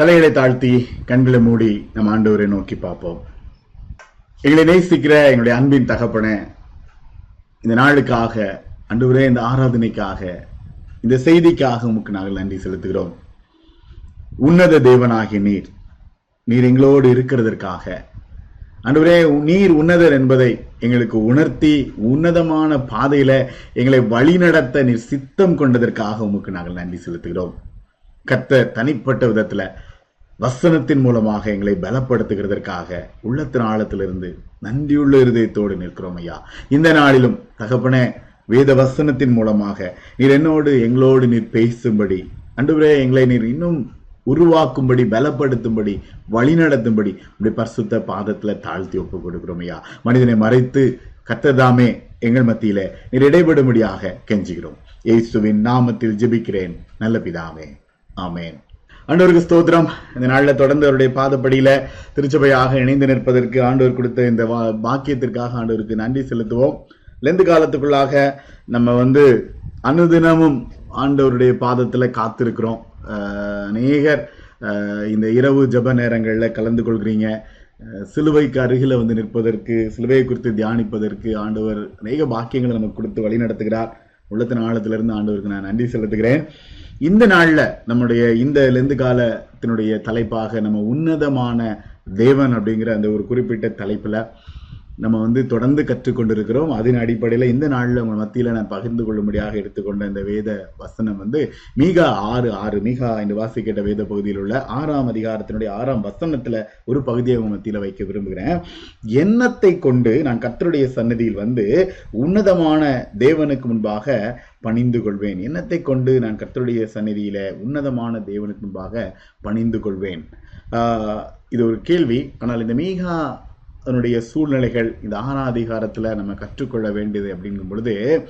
தலைகளை தாழ்த்தி கண்களை மூடி நம் ஆண்டவரை நோக்கி பார்ப்போம். எங்களை நேசிக்கிற எங்களுடைய அன்பின் தகப்பனே இந்த நாளுக்காக அன்றுவரே இந்த ஆராதனைக்காக இந்த செய்திக்காக உமக்கு நாங்கள் நன்றி செலுத்துகிறோம். உன்னத தேவனாகிய நீர் நீர் எங்களோடு இருக்கிறதற்காக. அன்றுவரே நீர் உன்னதர் என்பதை எங்களுக்கு உணர்த்தி உன்னதமான பாதையில எங்களை வழிநடத்த நீர் சித்தம் கொண்டதற்காக உமக்கு நாங்கள் நன்றி செலுத்துகிறோம். கத்த தனிப்பட்ட விதத்துல வசனத்தின் மூலமாக எங்களை பலப்படுத்துகிறதற்காக உள்ளத்தின் ஆழத்திலிருந்து நன்றியுள்ள இருதயத்தோடு நிற்கிறோம் ஐயா. இந்த நாளிலும் தகப்பனே வேத வசனத்தின் மூலமாக நீர் என்னோடு எங்களோடு நீர் பேசும்படி அன்றுவரே எங்களை நீர் இன்னும் உருவாக்கும்படி பலப்படுத்தும்படி வழிநடத்தும்படி அப்படி பரிசுத்த பாதத்துல தாழ்த்தி ஒப்பு கொடுக்கிறோம் ஐயா. மனிதனை மறைத்து கத்ததாமே எங்கள் மத்தியில நீர் இடைபடும்படியாக கெஞ்சுகிறோம். இயேசுவின் நாமத்தில் ஜெபிக்கிறேன். நல்ல பிதாவே. ஆமேன். ஆண்டவருக்கு ஸ்தோத்திரம். இந்த நாளில் தொடர்ந்து அவருடைய பாதப்படியில் திருச்சபையாக இணைந்து நிற்பதற்கு ஆண்டவர் கொடுத்த இந்த வா- பாக்கியத்திற்காக ஆண்டவருக்கு நன்றி செலுத்துவோம். லெந்து காலத்துக்குள்ளாக நம்ம வந்து அனுதினமும் ஆண்டவருடைய பாதத்தில் காத்திருக்கிறோம். அநேகர் இந்த இரவு ஜெப நேரங்களில் கலந்து கொள்கிறீங்க. சிலுவைக்கு அருகில் வந்து நிற்பதற்கு சிலுவையை குறித்து தியானிப்பதற்கு ஆண்டவர் அநேக பாக்கியங்களை நமக்கு கொடுத்து வழி நடத்துகிறார் உள்ளத்தின் ஆழத்திலிருந்து ஆண்டவருக்கு நான் நன்றி செலுத்துகிறேன். இந்த நாள்ல நம்முடைய இந்த லெந்து காலத்தினுடைய தலைப்பாக நம்ம உன்னதமான தேவன் அப்படிங்கிற அந்த ஒரு குறிப்பிட்ட தலைப்புல நம்ம வந்து தொடர்ந்து கற்றுக்கொண்டிருக்கிறோம். அதன் அடிப்படையில் இந்த நாளில் உங்கள் மத்தியில் நான் பகிர்ந்து கொள்ளும்படியாக எடுத்துக்கொண்ட இந்த வேத வசனம் வந்து மீகா ஆறு ஆறு. மீகா என்று வாசிக்கிட்ட வேத பகுதியில் உள்ள ஆறாம் அதிகாரத்தினுடைய ஆறாம் வசனத்தில் ஒரு பகுதியை உங்கள் மத்தியில் வைக்க விரும்புகிறேன். எண்ணத்தை கொண்டு நான் கர்த்தருடைய சன்னதியில் வந்து உன்னதமான தேவனுக்கு முன்பாக பணிந்து கொள்வேன். எண்ணத்தை கொண்டு நான் கத்தருடைய சந்நிதியில உன்னதமான தேவனுக்கு முன்பாக பணிந்து கொள்வேன். இது ஒரு கேள்வி. ஆனால் இந்த மீகா அதனுடைய சூழ்நிலைகள் இந்த ஆனாதிகாரத்தில் நம்ம கற்றுக்கொள்ள வேண்டியது அப்படிங்கும் பொழுது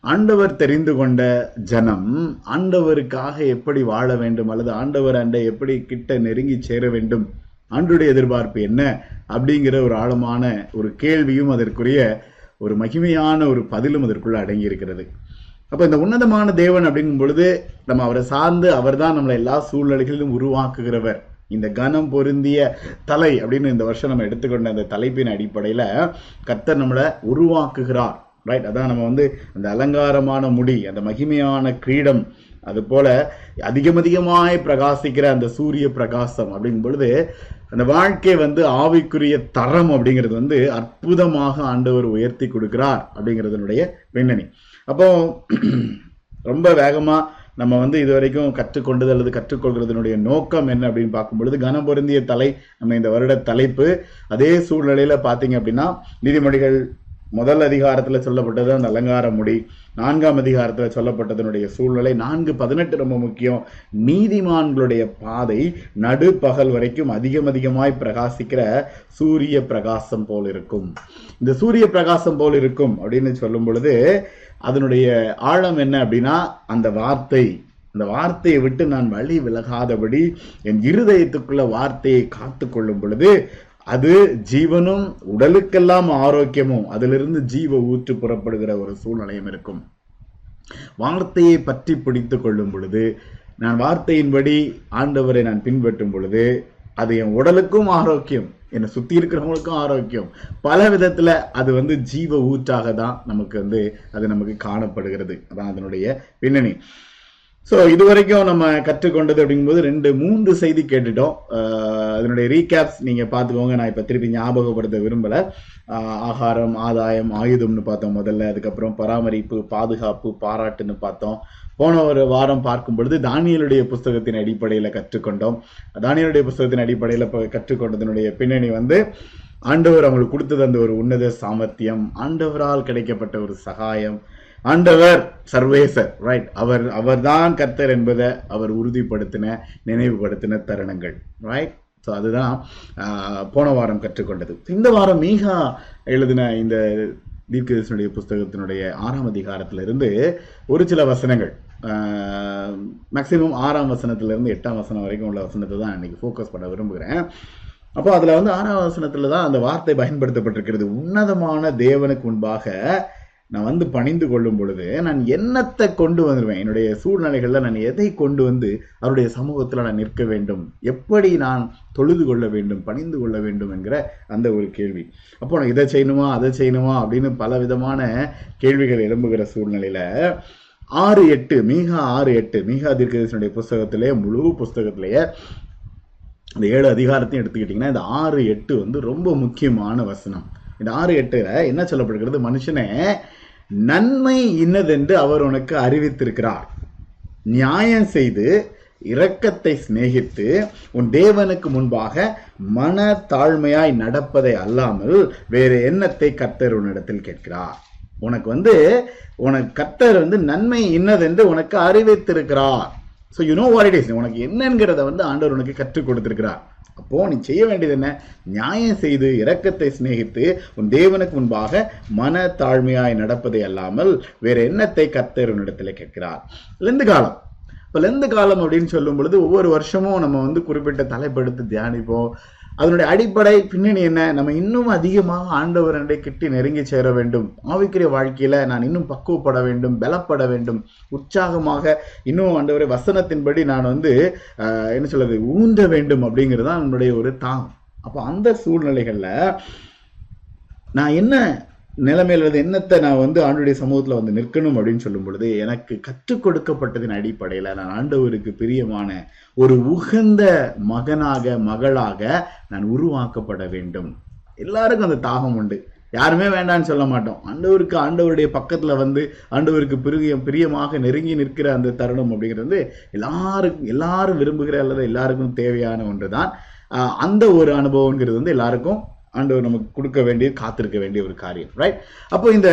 ஆண்டவர் தெரிந்து கொண்ட ஜனம் ஆண்டவருக்காக எப்படி வாழ வேண்டும் அல்லது ஆண்டவர் அண்டை எப்படி கிட்ட நெருங்கி சேர வேண்டும் ஆண்டுடைய எதிர்பார்ப்பு என்ன அப்படிங்கிற ஒரு ஆழமான ஒரு கேள்வியும் அதற்குரிய ஒரு மகிமையான ஒரு பதிலும் அதற்குள்ள அடங்கி இருக்கிறது இந்த உன்னதமான தேவன் அப்படிங்கும் பொழுது நம்ம அவரை சார்ந்து அவர்தான் நம்மளை எல்லா சூழ்நிலைகளிலும் உருவாக்குகிறவர். இந்த கனம் பொருந்திய தலை அப்படின்னு இந்த வருஷம் நம்ம எடுத்துக்கொண்ட அந்த தலைப்பின் அடிப்படையில் கர்த்தர் நம்மளை உருவாக்குகிறார். ரைட் அதான் நம்ம வந்து அந்த அலங்காரமான முடி அந்த மகிமையான கிரீடம் அது போல அதிகமதிகமாய் பிரகாசிக்கிற அந்த சூரிய பிரகாசம் அப்படிங்கும் பொழுது அந்த வாழ்க்கை வந்து ஆவிக்குரிய தரம் அப்படிங்கிறது வந்து அற்புதமாக ஆண்டவர் உயர்த்தி கொடுக்கிறார் அப்படிங்கிறதனுடைய பின்னணி. அப்போ ரொம்ப வேகமாக நம்ம வந்து இதுவரைக்கும் கற்றுக்கொண்டது அல்லது கற்றுக்கொள்கிறதுனுடைய நோக்கம் என்ன அப்படின்னு பார்க்கும்பொழுது கனம் பொருந்திய தலை நம்ம இந்த வருட தலைப்பு. அதே சூழ்நிலையில பாத்தீங்க அப்படின்னா நீதிமொழிகள் முதல் அதிகாரத்துல சொல்லப்பட்டது அந்த அலங்கார முடி நான்காம் அதிகாரத்துல சொல்லப்பட்டதனுடைய சூழ்நிலை நான்கு பதினெட்டு ரொம்ப முக்கியம். நீதிமான்களுடைய பாதை நடுப்பகல் வரைக்கும் அதிகம் அதிகமாய் பிரகாசிக்கிற சூரிய பிரகாசம் போல் இருக்கும். இந்த சூரிய பிரகாசம் போல் இருக்கும் அப்படின்னு சொல்லும் பொழுது அதனுடைய ஆழம் என்ன அப்படின்னா அந்த வார்த்தை. அந்த வார்த்தையை விட்டு நான் வழி விலகாதபடி என் இருதயத்துக்குள்ள வார்த்தையை காத்து கொள்ளும் பொழுது அது ஜீவனும் உடலுக்கெல்லாம் ஆரோக்கியமும் அதிலிருந்து ஜீவ ஊற்று புறப்படுகிற ஒரு சூழ்நிலையும் இருக்கும். வார்த்தையை பற்றி பிடித்து கொள்ளும் பொழுது நான் வார்த்தையின்படி ஆண்டவரை நான் பின்பற்றும் பொழுது அது என் உடலுக்கும் ஆரோக்கியம் என்னை சுற்றி இருக்கிறவங்களுக்கும் ஆரோக்கியம். பல விதத்தில் அது வந்து ஜீவ ஊற்றாக தான் நமக்கு வந்து அது நமக்கு காணப்படுகிறது. அதான் அதனுடைய பின்னணி. ஸோ இதுவரைக்கும் நம்ம கற்றுக்கொண்டது அப்படிங்கும்போது ரெண்டு மூன்று செய்தி கேட்டுட்டோம். அதனுடைய ரீகேப்ஸ் நீங்கள் பார்த்துக்கோங்க. நான் இப்போ திருப்பி ஞாபகப்படுத்த விரும்பலை. ஆஹ் ஆகாரம் ஆதாயம் ஆயுதம்னு பார்த்தோம் முதல்ல. அதுக்கப்புறம் பராமரிப்பு பாதுகாப்பு பாராட்டுன்னு பார்த்தோம். போன ஒரு வாரம் பார்க்கும் பொழுது தானியலுடைய புஸ்தகத்தின் அடிப்படையில் கற்றுக்கொண்டோம். தானியலுடைய புஸ்தகத்தின் அடிப்படையில் கற்றுக்கொண்டதனுடைய பின்னணி வந்து ஆண்டவர் அவங்களுக்கு கொடுத்தது அந்த ஒரு உன்னத சாமர்த்தியம் ஆண்டவரால் கிடைக்கப்பட்ட ஒரு சகாயம். ஆண்டவர் சர்வேசர் ரைட் அவர் அவர்தான் கர்த்தர் என்பதை அவர் உறுதிப்படுத்தின நினைவுபடுத்தின தருணங்கள் ரைட் ஸோ அதுதான் போன வாரம் கற்றுக்கொண்டது. இந்த வாரம் மீகா எழுதின இந்த தீர்க்கதரிசனுடைய புஸ்தகத்தினுடைய ஆறாம் அதிகாரத்திலிருந்து ஒரு சில வசனங்கள். மேக்சிமம் ஆறாம் வசனத்துலேருந்து எட்டாம் வசனம் வரைக்கும் உள்ள வசனத்தை தான் இன்னைக்கு ஃபோக்கஸ் பண்ண விரும்புகிறேன். அப்போ அதில் வந்து ஆறாம் வசனத்தில் தான் அந்த வார்த்தை பயன்படுத்தப்பட்டிருக்கிறது. உன்னதமான தேவனுக்கு முன்பாக நான் வந்து பணிந்து கொள்ளும் பொழுது நான் என்னத்தை கொண்டு வந்துடுவேன் என்னுடைய சூழ்நிலைகளில் நான் எதை கொண்டு வந்து அவருடைய சமூகத்தில் நான் நிற்க வேண்டும்? எப்படி நான் தொழுது கொள்ள வேண்டும் பணிந்து கொள்ள வேண்டும் என்கிற அந்த ஒரு கேள்வி. அப்போ நான் இதை செய்யணுமா அதை செய்யணுமா அப்படின்னு பல விதமான கேள்விகள் எழும்புகிற சூழ்நிலையில் ஆறு எட்டு மீகா ஆறு எட்டு மீகா தீர்க்கதரிசனுடைய புஸ்தகத்திலே முழு புஸ்தகத்திலேயே இந்த ஏழு அதிகாரத்தையும் எடுத்துக்கிட்டிங்கன்னா இந்த ஆறு எட்டு வந்து ரொம்ப முக்கியமான வசனம். இந்த ஆறு எட்டுல என்ன சொல்லப்படுகிறது? மனுஷனே நன்மை இன்னதென்று அவர் உனக்கு அறிவித்திருக்கிறார். நியாயம் செய்து இரக்கத்தை சிநேகித்து உன் தேவனுக்கு முன்பாக மன தாழ்மையாய் நடப்பதை அல்லாமல் வேறு எண்ணத்தை கர்த்தர் உன்னிடத்தில் கேட்கிறார். உனக்கு வந்து உனக்கு கத்தர் வந்து நன்மை இன்னதென்று உனக்கு அறிவித்திருக்கிறார். So you know what it is உனக்கு என்னங்கிறத வந்து ஆண்டவர் உனக்கு கற்றுக் கொடுத்திருக்கிறார். அப்போ நீ செய்ய வேண்டியது என்ன? நியாயம் செய்து இரக்கத்தை சிநேகித்து உன் தேவனுக்கு முன்பாக மன தாழ்மையாய் நடப்பதை அல்லாமல் வேற எண்ணத்தை கத்தர் உன்னிடத்தில் கேட்கிறார்? லெந்து காலம். இப்போ லெந்து காலம் அப்படின்னு சொல்லும் பொழுது ஒவ்வொரு வருஷமும் நம்ம வந்து குறிப்பிட்ட தலைப்படுத்து தியானிப்போம். அதனுடைய அடிப்படை பின்னணி என்ன? நம்ம இன்னும் அதிகமாக ஆண்டவரண்டை கிட்டி நெருங்கி சேர வேண்டும். ஆவிக்குரிய வாழ்க்கையில நான் இன்னும் பக்குவப்பட வேண்டும் பலப்பட வேண்டும். உற்சாகமாக இன்னும் ஆண்டவரை வசனத்தின்படி நான் வந்து என்ன சொல்றது ஊந்த வேண்டும் அப்படிங்கிறது தான் என்னுடைய ஒரு தாகம் அப்போ அந்த சூழ்நிலைகளில் நான் என்ன நிலைமையில இருந்து என்னத்தை நான் வந்து ஆண்டுடைய சமூகத்துல வந்து நிற்கணும் அப்படின்னு சொல்லும் பொழுது எனக்கு கற்றுக் கொடுக்கப்பட்டதின் அடிப்படையில நான் ஆண்டவருக்கு பிரியமான ஒரு உகந்த மகனாக மகளாக நான் உருவாக்கப்பட வேண்டும். எல்லாருக்கும் அந்த தாகம் உண்டு. யாருமே வேண்டாம்னு சொல்ல மாட்டோம். ஆண்டவருக்கு ஆண்டவருடைய பக்கத்துல வந்து ஆண்டவருக்கு பிரியம் பிரியமாக நெருங்கி நிற்கிற அந்த தருணம் அப்படிங்கிறது வந்து எல்லாருக்கும் எல்லாரும் விரும்புகிற அல்லது எல்லாருக்கும் தேவையான ஒன்று தான் அந்த ஒரு அனுபவங்கிறது வந்து எல்லாருக்கும் ஆண்டவர் நமக்கு கொடுக்க வேண்டிய காத்திருக்க வேண்டிய ஒரு காரியம் ரைட் அப்போ இந்த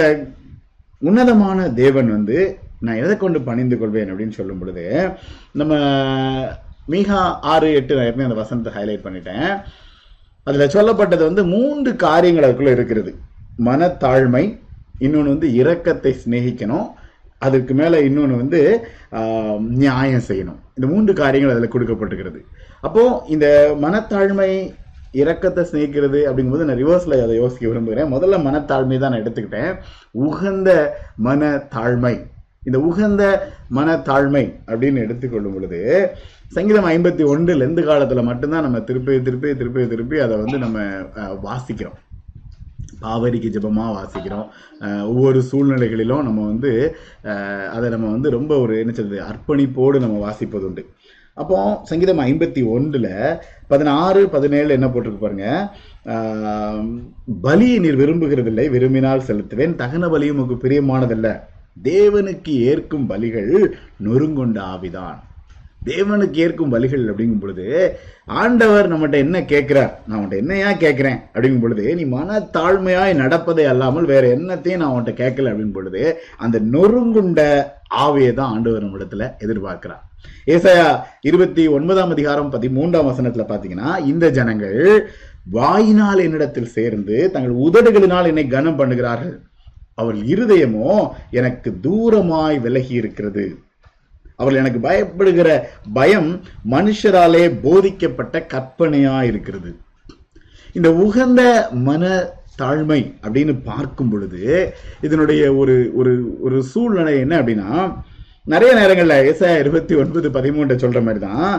உன்னதமான தேவன் வந்து நான் எதை கொண்டு பணிந்து கொள்வேன்? அப்படின்னு சொல்லும் பொழுது நம்ம மீகா ஆறு எட்டு நான் ஏற்கனவே அந்த வசனத்தை ஹைலைட் பண்ணிட்டேன். அதில் சொல்லப்பட்டது வந்து மூன்று காரியங்கள் அதுக்குள்ள இருக்கிறது மனத்தாழ்மை இன்னொன்று வந்து இரக்கத்தை சிநேகிக்கணும். அதுக்கு மேலே இன்னொன்று வந்து நியாயம் செய்யணும். இந்த மூன்று காரியங்கள் அதில் கொடுக்கப்பட்டிருக்கிறது. அப்போ இந்த மனத்தாழ்மை இரக்கத்தை சிநேகிக்கிறது அப்படிங்கும்போது நான் ரிவர்ஸில் அதை யோசிக்க விரும்புகிறேன். முதல்ல மனத்தாழ்மை தான் நான் எடுத்துக்கிட்டேன். உகந்த மனத்தாழ்மை. இந்த உகந்த மனத்தாழ்மை அப்படின்னு எடுத்துக்கொள்ளும் பொழுது சங்கீதம் ஐம்பத்தி ஒன்றில் எந்த காலத்தில் மட்டும்தான் நம்ம திருப்பி திருப்பி திருப்பி திருப்பி அதை வந்து நம்ம வாசிக்கிறோம். பாவரிக்கு ஜபமாக வாசிக்கிறோம். ஒவ்வொரு சூழ்நிலைகளிலும் நம்ம வந்து அதை நம்ம வந்து ரொம்ப ஒரு என்ன சொல்றது அர்ப்பணிப்போடு நம்ம வாசிப்பது உண்டு அப்போ சங்கீதம் ஐம்பத்தி ஒன்றில் பதினாறு பதினேழு என்ன போட்டிருக்கு பாருங்க? பலியை நீர் விரும்புகிறதில்லை விரும்பினால் செலுத்துவேன். தகன பலியும் உமக்கு பிரியமானதில்லை. தேவனுக்கு ஏற்கும் பலிகள் நொறுங்கொண்ட ஆவிதான். தேவனுக்கு ஏற்கும் பலிகள் அப்படிங்கும் பொழுது ஆண்டவர் நம்மகிட்ட என்ன கேட்கிறார்? நான் அவன்கிட்ட என்னையா கேட்கிறேன்? அப்படிங்கும் பொழுது நீ மனத்தாழ்மையாய் நடப்பதை அல்லாமல் வேற என்னத்தையும் நான் அவன்கிட்ட கேட்கல அப்படிங்கும் பொழுது அந்த நொறுங்குண்ட ஆவியை தான் ஆண்டவர் நம்மிடத்துல எதிர்பார்க்கிறார். ஏசாயா இருபத்தி ஒன்பதாம் அதிகாரம் பதிமூன்றாம் வசனத்துல பாத்தீங்கன்னா இந்த ஜனங்கள் வாயினால் என்னிடத்தில் சேர்ந்து தங்கள் உதடுகளினால் என்னை கனம் பண்ணுகிறார்கள். அவள் இருதயமோ எனக்கு தூரமாய் விலகி இருக்கிறது. அவள் எனக்கு பயப்படுகிற பயம் மனுஷராலே போதிக்கப்பட்ட கற்பனையா இருக்கிறது. இந்த உகந்த மன தாழ்மை அப்படின்னு பார்க்கும் பொழுது இதனுடைய ஒரு ஒரு ஒரு சூழ்நிலை என்ன அப்படின்னா நிறைய நேரங்கள்ல ஏசாயா இருபத்தி ஒன்பது பதிமூன்று சொல்ற மாதிரி தான்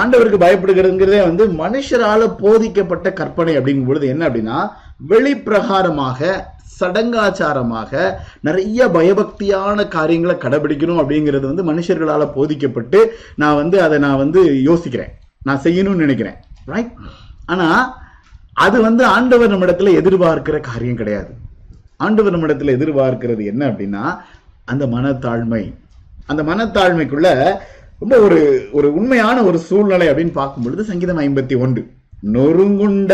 ஆண்டவருக்கு பயப்படுகிறதுங்கிறதே வந்து மனுஷரால போதிக்கப்பட்ட கற்பனை அப்படிங்கும் பொழுது என்ன அப்படின்னா வெளிப்பிரகாரமாக சடங்காச்சாரமாக நிறைய பயபக்தியான காரியங்களை கடைபிடிக்கணும் அப்படிங்கிறது வந்து மனுஷர்களால போதிக்கப்பட்டு நான் வந்து அதை நான் வந்து யோசிக்கிறேன். நான் செய்யணும்னு நினைக்கிறேன். ரைட் ஆனா அது வந்து ஆண்டவர் நம்மிடத்துல எதிர்பார்க்கிற காரியம் கிடையாது. ஆண்டவர் நம்மிடத்துல எதிர்பார்க்கிறது என்ன அப்படின்னா அந்த மனத்தாழ்மை. அந்த மனத்தாழ்மைக்குள்ள ரொம்ப ஒரு ஒரு உண்மையான ஒரு சூழ்நிலை அப்படின்னு பார்க்கும் பொழுது சங்கீதம் ஐம்பத்தி ஒன்று. நொறுங்குண்ட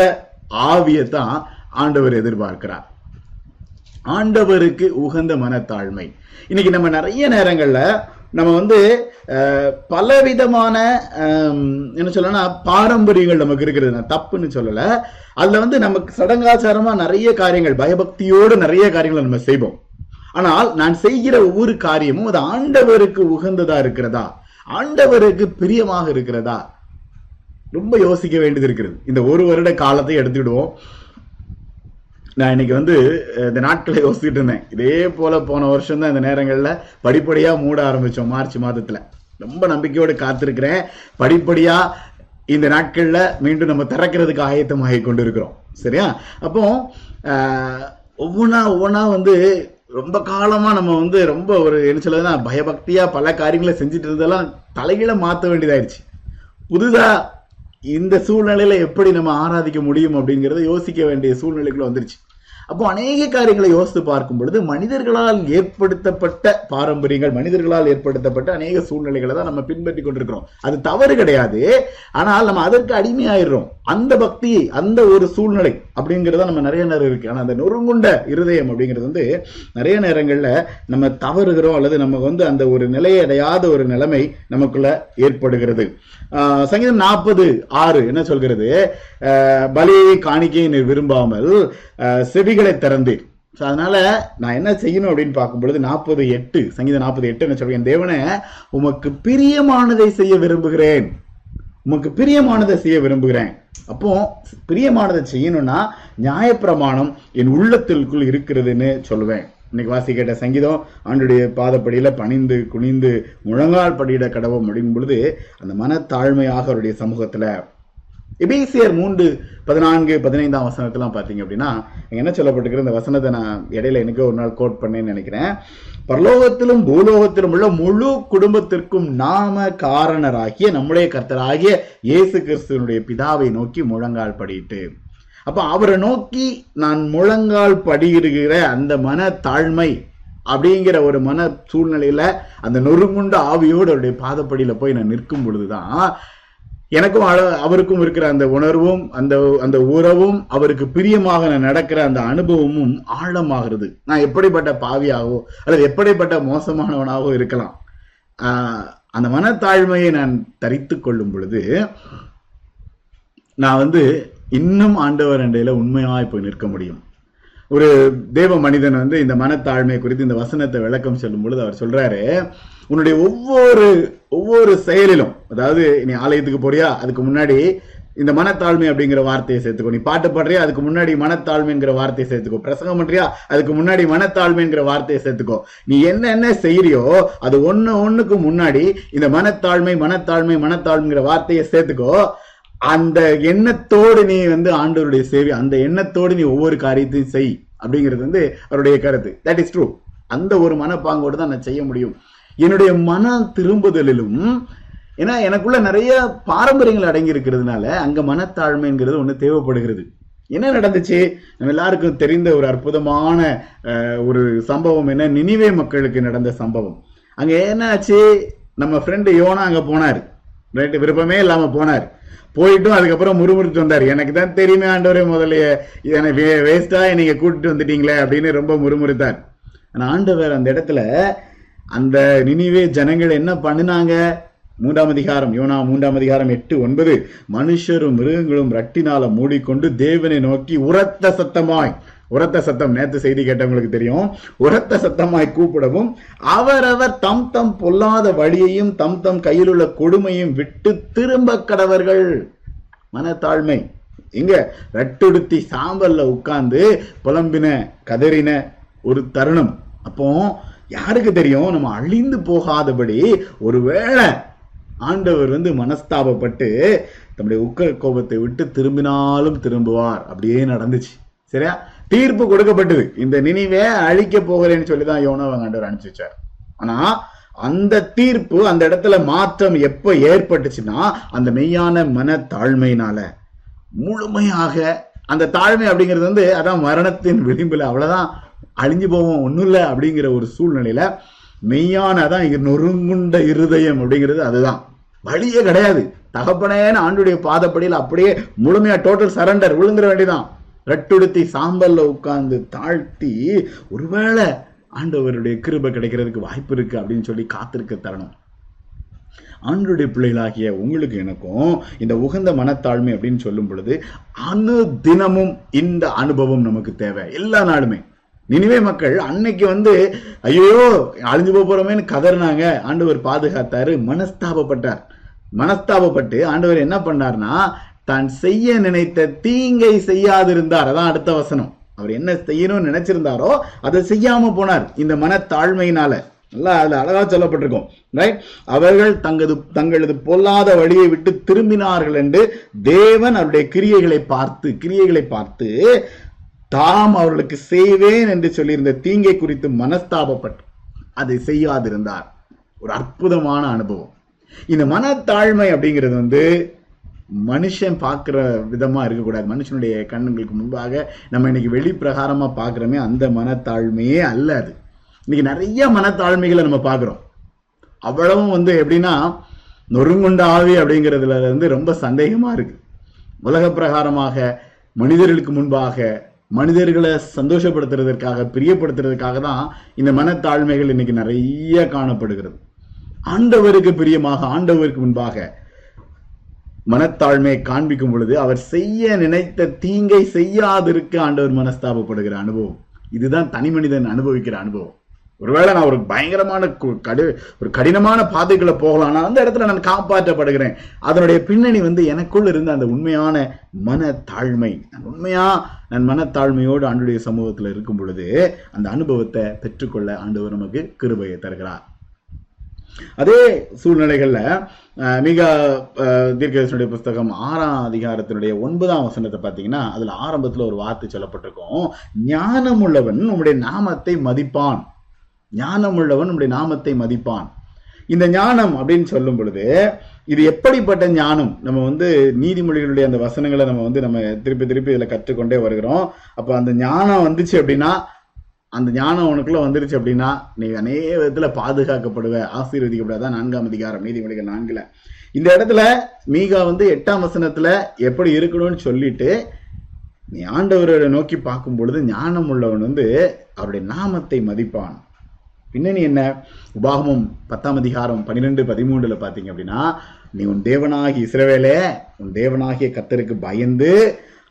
ஆவியை தான் ஆண்டவர் எதிர்பார்க்கிறார். ஆண்டவருக்கு உகந்த மனத்தாழ்மை. இன்னைக்கு நம்ம நிறைய நேரங்கள்ல நம்ம வந்து பலவிதமான என்ன சொல்லனா பாரம்பரியங்கள் நமக்கு இருக்கிறது. நான் தப்புன்னு சொல்லல. அதுல வந்து நமக்கு சடங்காச்சாரமா நிறைய காரியங்கள் பயபக்தியோடு நிறைய காரியங்களை நம்ம செய்வோம். ஆனால் நான் செய்கிற ஒவ்வொரு காரியமும் அது ஆண்டவருக்கு உகந்ததா இருக்கிறதா? ஆண்டவருக்கு பிரியமாக இருக்கிறதா? ரொம்ப யோசிக்க வேண்டியது இருக்கிறது. இந்த ஒரு வருட காலத்தை எடுத்துக்கிடுவோம். நான் இன்னைக்கு வந்து இந்த நாட்களை யோசிச்சுட்டு இருந்தேன். இதே போல போன வருஷம் தான் இந்த நேரங்களில் படிப்படியாக மூட ஆரம்பித்தோம் மார்ச் மாதத்தில். ரொம்ப நம்பிக்கையோடு காத்திருக்கிறேன். படிப்படியாக இந்த நாட்களில் மீண்டும் நம்ம திறக்கிறதுக்கு ஆயத்தமாகி கொண்டு இருக்கிறோம் சரியா? அப்போ ஒவ்வொன்றா ஒவ்வொன்றா வந்து ரொம்ப காலமா நம்ம வந்து ரொம்ப ஒரு என்ன சொல்லுதுன்னா பயபக்தியா பல காரியங்களை செஞ்சுட்டு இருந்ததெல்லாம் தலைகீழ மாத்த வேண்டியதாயிருச்சு புதுதா இந்த சூழ்நிலையில எப்படி நம்ம ஆராதிக்க முடியும் அப்படிங்கறத யோசிக்க வேண்டிய சூழ்நிலைக்குள்ள வந்துருச்சு. அப்போ அநேக காரியங்களை யோசித்து பார்க்கும் பொழுது மனிதர்களால் ஏற்படுத்தப்பட்ட பாரம்பரியங்கள் மனிதர்களால் ஏற்படுத்தப்பட்ட அநேக சூழ்நிலைகளை தான் நம்ம பின்பற்றி கொண்டிருக்கிறோம். அது தவறு கிடையாது. ஆனால் நம்ம அதற்கு அடிமையாயிடுறோம். அந்த பக்தி அந்த ஒரு சூழ்நிலை அப்படிங்கிறத நம்ம நிறைய நேரம் இருக்கு. ஆனால் அந்த நொறுங்குண்ட இருதயம் அப்படிங்கிறது வந்து நிறைய நேரங்கள்ல நம்ம தவறுகிறோம் அல்லது நமக்கு வந்து அந்த ஒரு நிலையை அடையாத ஒரு நிலைமை நமக்குள்ள ஏற்படுகிறது. ஆஹ் சங்கீதம் நாற்பது ஆறு என்ன சொல்கிறது? ஆஹ் பலியை காணிக்கையை விரும்பாமல் ஆஹ் செவிகளை திறந்தீர் ஸோ அதனால நான் என்ன செய்யணும் அப்படின்னு பார்க்கும் பொழுது நாற்பது எட்டு சங்கீதம் நாற்பது எட்டு என்ன சொல்றேன் தேவனே உமக்கு பிரியமானதை செய்ய விரும்புகிறேன். உமக்கு பிரியமானதை செய்ய விரும்புகிறேன். அப்போ பிரியமானதை செய்யணும்னா நியாயப்பிரமாணம் என் உள்ளத்திற்குள் இருக்கிறதுன்னு சொல்லுவேன். இன்னைக்கு வாசி கேட்ட சங்கீதம் ஆண்டுடைய பாதப்படியில பணிந்து குனிந்து முழங்கால் படியிட கடவும் அப்படிங்கும் பொழுது அந்த மனத்தாழ்மையாக அவருடைய சமூகத்துல எபேசியர் மூன்று பதினான்கு பதினைந்தாம் வசனத்தெல்லாம் பார்த்தீங்க அப்படின்னா என்ன சொல்லப்பட்டிருக்கிற இந்த வசனத்தை நான் இடையில எனக்கு ஒரு நாள் கோட் பண்ணேன்னு நினைக்கிறேன். பரலோகத்திலும் பூலோகத்திலும் உள்ள முழு குடும்பத்திற்கும் நாம காரணராகிய நம்முடைய கர்த்தராகிய இயேசு கிறிஸ்துவனுடைய பிதாவை நோக்கி முழங்கால் படியிட்டு அப்ப அவரை நோக்கி நான் முழங்கால் படியிடுகிற அந்த மன தாழ்மை அப்படிங்கிற ஒரு மன சூழ்நிலையில அந்த நொறுங்குண்ட ஆவியோடு அவருடைய பாதப்படியில போய் நான் நிற்கும் பொழுதுதான் எனக்கும் அழ- அவருக்கும் இருக்கிற அந்த உணர்வும் அந்த அந்த உறவும் அவருக்கு பிரியமாக நான் நடக்கிற அந்த அனுபவமும் ஆழமாகிறது. நான் எப்படிப்பட்ட பாவியாகவோ அல்லது எப்படிப்பட்ட மோசமானவனாகவோ இருக்கலாம். அந்த மனத்தாழ்மையை நான் தரித்து கொள்ளும் பொழுது நான் வந்து இன்னும் ஆண்டவர் அண்டையில உண்மையாய் போய் நிற்க முடியும். ஒரு தேவ மனிதன் வந்து இந்த மனத்தாழ்மை குறித்து இந்த வசனத்தை விளக்கம் சொல்லும் பொழுது அவர் சொல்றாரு உன்னுடைய ஒவ்வொரு ஒவ்வொரு செயலிலும் அதாவது நீ ஆலயத்துக்கு போறியா அதுக்கு முன்னாடி இந்த மனத்தாழ்மை அப்படிங்கிற வார்த்தையை சேர்த்துக்கோ. நீ பாட்டு பாடுறியா அதுக்கு முன்னாடி மனத்தாழ்மைங்கிற வார்த்தையை சேர்த்துக்கோ. பிரசங்கம் பண்றியா அதுக்கு முன்னாடி மனத்தாழ்மைங்கிற வார்த்தையை சேர்த்துக்கோ. நீ என்ன என்ன செய்யறியோ அது ஒன்னு ஒண்ணுக்கு முன்னாடி இந்த மனத்தாழ்மை மனத்தாழ்மை மனத்தாழ்மைங்கிற வார்த்தையை சேர்த்துக்கோ. அந்த எண்ணத்தோடு நீ வந்து ஆண்டவருடைய சேவை அந்த எண்ணத்தோடு நீ ஒவ்வொரு காரியத்தையும் செய் அப்படிங்கிறது வந்து அவருடைய கருத்து. தட் இஸ் ட்ரூ அந்த ஒரு மனப்பாங்கோடு தான் நான் செய்ய முடியும். என்னுடைய மன திரும்புதலிலும் ஏன்னா எனக்குள்ள நிறைய பாரம்பரியங்கள் அடங்கி இருக்கிறதுனால அங்க மனத்தாழ்மைங்கிறது ஒண்ணு தேவைப்படுகிறது. என்ன நடந்துச்சு? நம்ம எல்லாருக்கும் தெரிந்த ஒரு அற்புதமான ஒரு சம்பவம் என்ன? நினிவே மக்களுக்கு நடந்த சம்பவம். அங்க என்ன ஆச்சு நம்ம ஃப்ரெண்டு யோனா அங்க போனார். ரைட்டு விருப்பமே இல்லாம போனார். போயிட்டும் அதுக்கப்புறம் முறுமுறுத்து வந்தார். எனக்கு தான் தெரியுமே ஆண்டவரே முதல்ல எனக்கு வேஸ்டா நீங்க கூட்டிட்டு வந்துட்டீங்களே அப்படின்னு ரொம்ப முறுமுறுத்தார். ஆனா ஆண்டவர் அந்த இடத்துல அந்த நினைவே ஜனங்கள் என்ன பண்ணினாங்க? மூன்றாம் அதிகாரம் யோனா மூன்றாம் அதிகாரம் எட்டு ஒன்பது. மனுஷரும் மிருகங்களும் ரட்டினால மூடிக்கொண்டு தேவனை நோக்கி உரத்த சத்தமாய் உரத்த சத்தம் நேத்து செய்தி கேட்டவங்களுக்கு தெரியும். உரத்த சத்தமாய் கூப்பிடவும் அவரவர் தம் தம் பொல்லாத வழியையும் தம் தம் கையில் உள்ள கொடுமையும் விட்டு திரும்ப கடவர்கள். மனத்தாழ்மை இங்க ரட்டுடுத்தி சாம்பல்ல உட்கார்ந்து புலம்பின கதறின ஒரு தருணம். அப்போ யாருக்கு தெரியும்? நம்ம அழிந்து போகாதபடி ஒருவேளை ஆண்டவர் வந்து மனஸ்தாபப்பட்டு தம்முடைய உக்க கோபத்தை விட்டு திரும்பினாலும் திரும்புவார். அப்படியே நடந்துச்சு. சரியா? தீர்ப்பு கொடுக்கப்பட்டது. இந்த நினைவே அழிக்க போகிறேன்னு சொல்லி தான் யோனவங்க ஆண்டவர் அனுப்பிச்சு வச்சார். ஆனா அந்த தீர்ப்பு அந்த இடத்துல மாற்றம் எப்ப ஏற்பட்டுச்சுன்னா அந்த மெய்யான மன தாழ்மையினால முழுமையாக அந்த தாழ்மை அப்படிங்கிறது வந்து அதான் மரணத்தின் விளிம்புல அவ்வளவுதான் அழிஞ்சு போவோம் ஒன்றும் இல்லை அப்படிங்கிற ஒரு சூழ்நிலையில மெய்யான அதான் இங்க நொறுங்குண்ட இருதயம் அப்படிங்கிறது அதுதான். வழியே கிடையாது. தகப்பனேன்னு ஆண்டுடைய பாதப்படியில் அப்படியே முழுமையா டோட்டல் சரண்டர் விழுங்குற வேண்டியதான் ரட்டுடுத்தி சாம்பல்ல உட்கார்ந்து தாழ்த்தி ஒருவேளை ஆண்டவருடைய கிருபை கிடைக்கிறதுக்கு வாய்ப்பு இருக்கு அப்படின்னு சொல்லி காத்திருக்க தரணும். ஆண்டுடைய பிள்ளைகளாகிய உங்களுக்கு எனக்கும் இந்த உகந்த மனத்தாழ்மை அப்படின்னு சொல்லும் பொழுது அணு தினமும் இந்த அனுபவம் நமக்கு தேவை எல்லா நாளுமே. நினைவே மக்கள் அன்னைக்கு வந்து ஐயோ அழிஞ்சு போறோமேன்னு கதறினாங்க. ஆண்டவர் பாதுகாத்தாரு மனஸ்தாபப்பட்டார். மனஸ்தாபப்பட்டு ஆண்டவர் என்ன பண்ணார்னா தான் செய்ய நினைத்த தீங்கை செய்யாதிருந்தார். அதான் அடுத்த வசனம். அவர் என்ன செய்யணும்னு நினைச்சிருந்தாரோ அதை செய்யாம போனார். இந்த மனத்தாழ்மையினால. நல்லா அதுல அழகா சொல்லப்பட்டிருக்கும். ரைட் அவர்கள் தங்களது தங்களது பொல்லாத வழியை விட்டு திரும்பினார்கள் என்று தேவன் அவருடைய கிரியைகளை பார்த்து கிரியைகளை பார்த்து தாம் அவர்களுக்கு செய்வேன் என்று சொல்லியிருந்த தீங்கை குறித்து மனஸ்தாபப்பட்டு அதை செய்யாதிருந்தார். ஒரு அற்புதமான அனுபவம். இந்த மனத்தாழ்மை அப்படிங்கிறது வந்து மனுஷன் பார்க்குற விதமா இருக்கக்கூடாது. மனுஷனுடைய கண்ணுங்களுக்கு முன்பாக நம்ம இன்னைக்கு வெளிப்பிரகாரமா பார்க்குறோமே அந்த மனத்தாழ்மையே அல்ல அது. இன்னைக்கு நிறைய மனத்தாழ்மைகளை நம்ம பார்க்குறோம். அவ்வளவும் வந்து எப்படின்னா நொறுங்குண்ட ஆவி அப்படிங்கிறதுல வந்து ரொம்ப சந்தேகமா இருக்கு. உலக பிரகாரமாக மனிதர்களுக்கு முன்பாக மனிதர்களை சந்தோஷப்படுத்துறதற்காக பிரியப்படுத்துறதுக்காக தான் இந்த மனத்தாழ்மைகள் இன்னைக்கு நிறைய காணப்படுகிறது. ஆண்டவருக்கு பிரியமாக ஆண்டவருக்கு முன்பாக மனத்தாழ்மையை காண்பிக்கும் பொழுது அவர் செய்ய நினைத்த தீங்கை செய்யாதிருக்க ஆண்டவர் மனஸ்தாபப்படுகிற அனுபவம். இதுதான் தனி மனிதன் அனுபவிக்கிற அனுபவம். ஒருவேளை நான் ஒரு பயங்கரமான கு- கடு ஒரு கடினமான பாதைகளை போகலாம். நான் அந்த இடத்துல நான் காப்பாற்றப்படுகிறேன். அதனுடைய பின்னணி வந்து எனக்குள் இருந்த அந்த உண்மையான மனத்தாழ்மை. நான் உண்மையா நான் மனத்தாழ்மையோடு ஆண்டுடைய சமூகத்தில் இருக்கும் பொழுது அந்த அனுபவத்தை பெற்றுக்கொள்ள ஆண்டவர் நமக்கு கிருபையை தருகிறார். அதே சூழ்நிலைகளில் மிக அஹ், தீர்க்கதரிசனுடைய புஸ்தகம் ஆறாம் அதிகாரத்தினுடைய ஒன்பதாம் வசனத்தை பார்த்தீங்கன்னா அதில் ஆரம்பத்தில் ஒரு வார்த்தை சொல்லப்பட்டிருக்கும். ஞானமுள்ளவன் உம்முடைய நாமத்தை மதிப்பான். ஞானமுள்ளவன் உம்முடைய நாமத்தை மதிப்பான். இந்த ஞானம் அப்படின்னு சொல்லும் பொழுது இது எப்படிப்பட்ட ஞானம்? நம்ம வந்து நீதிமொழிகளுடைய அந்த வசனங்களை நம்ம வந்து நம்ம திருப்பி திருப்பி இதில் கற்றுக்கொண்டே வருகிறோம். அப்போ அந்த ஞானம் வந்துச்சு அப்படின்னா அந்த ஞானம் உனக்குள்ள வந்துருச்சு அப்படின்னா நீ அநேக விதத்துல பாதுகாக்கப்படுவ. ஆசீர்வதிக்கப்படுவதா நான்காம் அதிகாரம் நீதிமொழிகள் நான்குல. இந்த இடத்துல மீகா வந்து எட்டாம் வசனத்துல எப்படி இருக்கணும்னு சொல்லிட்டு நீ ஆண்டவரை நோக்கி பார்க்கும் பொழுது ஞானம் உள்ளவன் வந்து அவருடைய நாமத்தை மதிப்பான். பின்னணி என்ன? உபாகமும் பத்தாம் அதிகாரம் பன்னிரெண்டு பதிமூன்றுல பாத்தீங்க அப்படின்னா நீ உன் தேவனாகி இஸ்ரவேலே உன் தேவனாகிய கத்தருக்கு பயந்து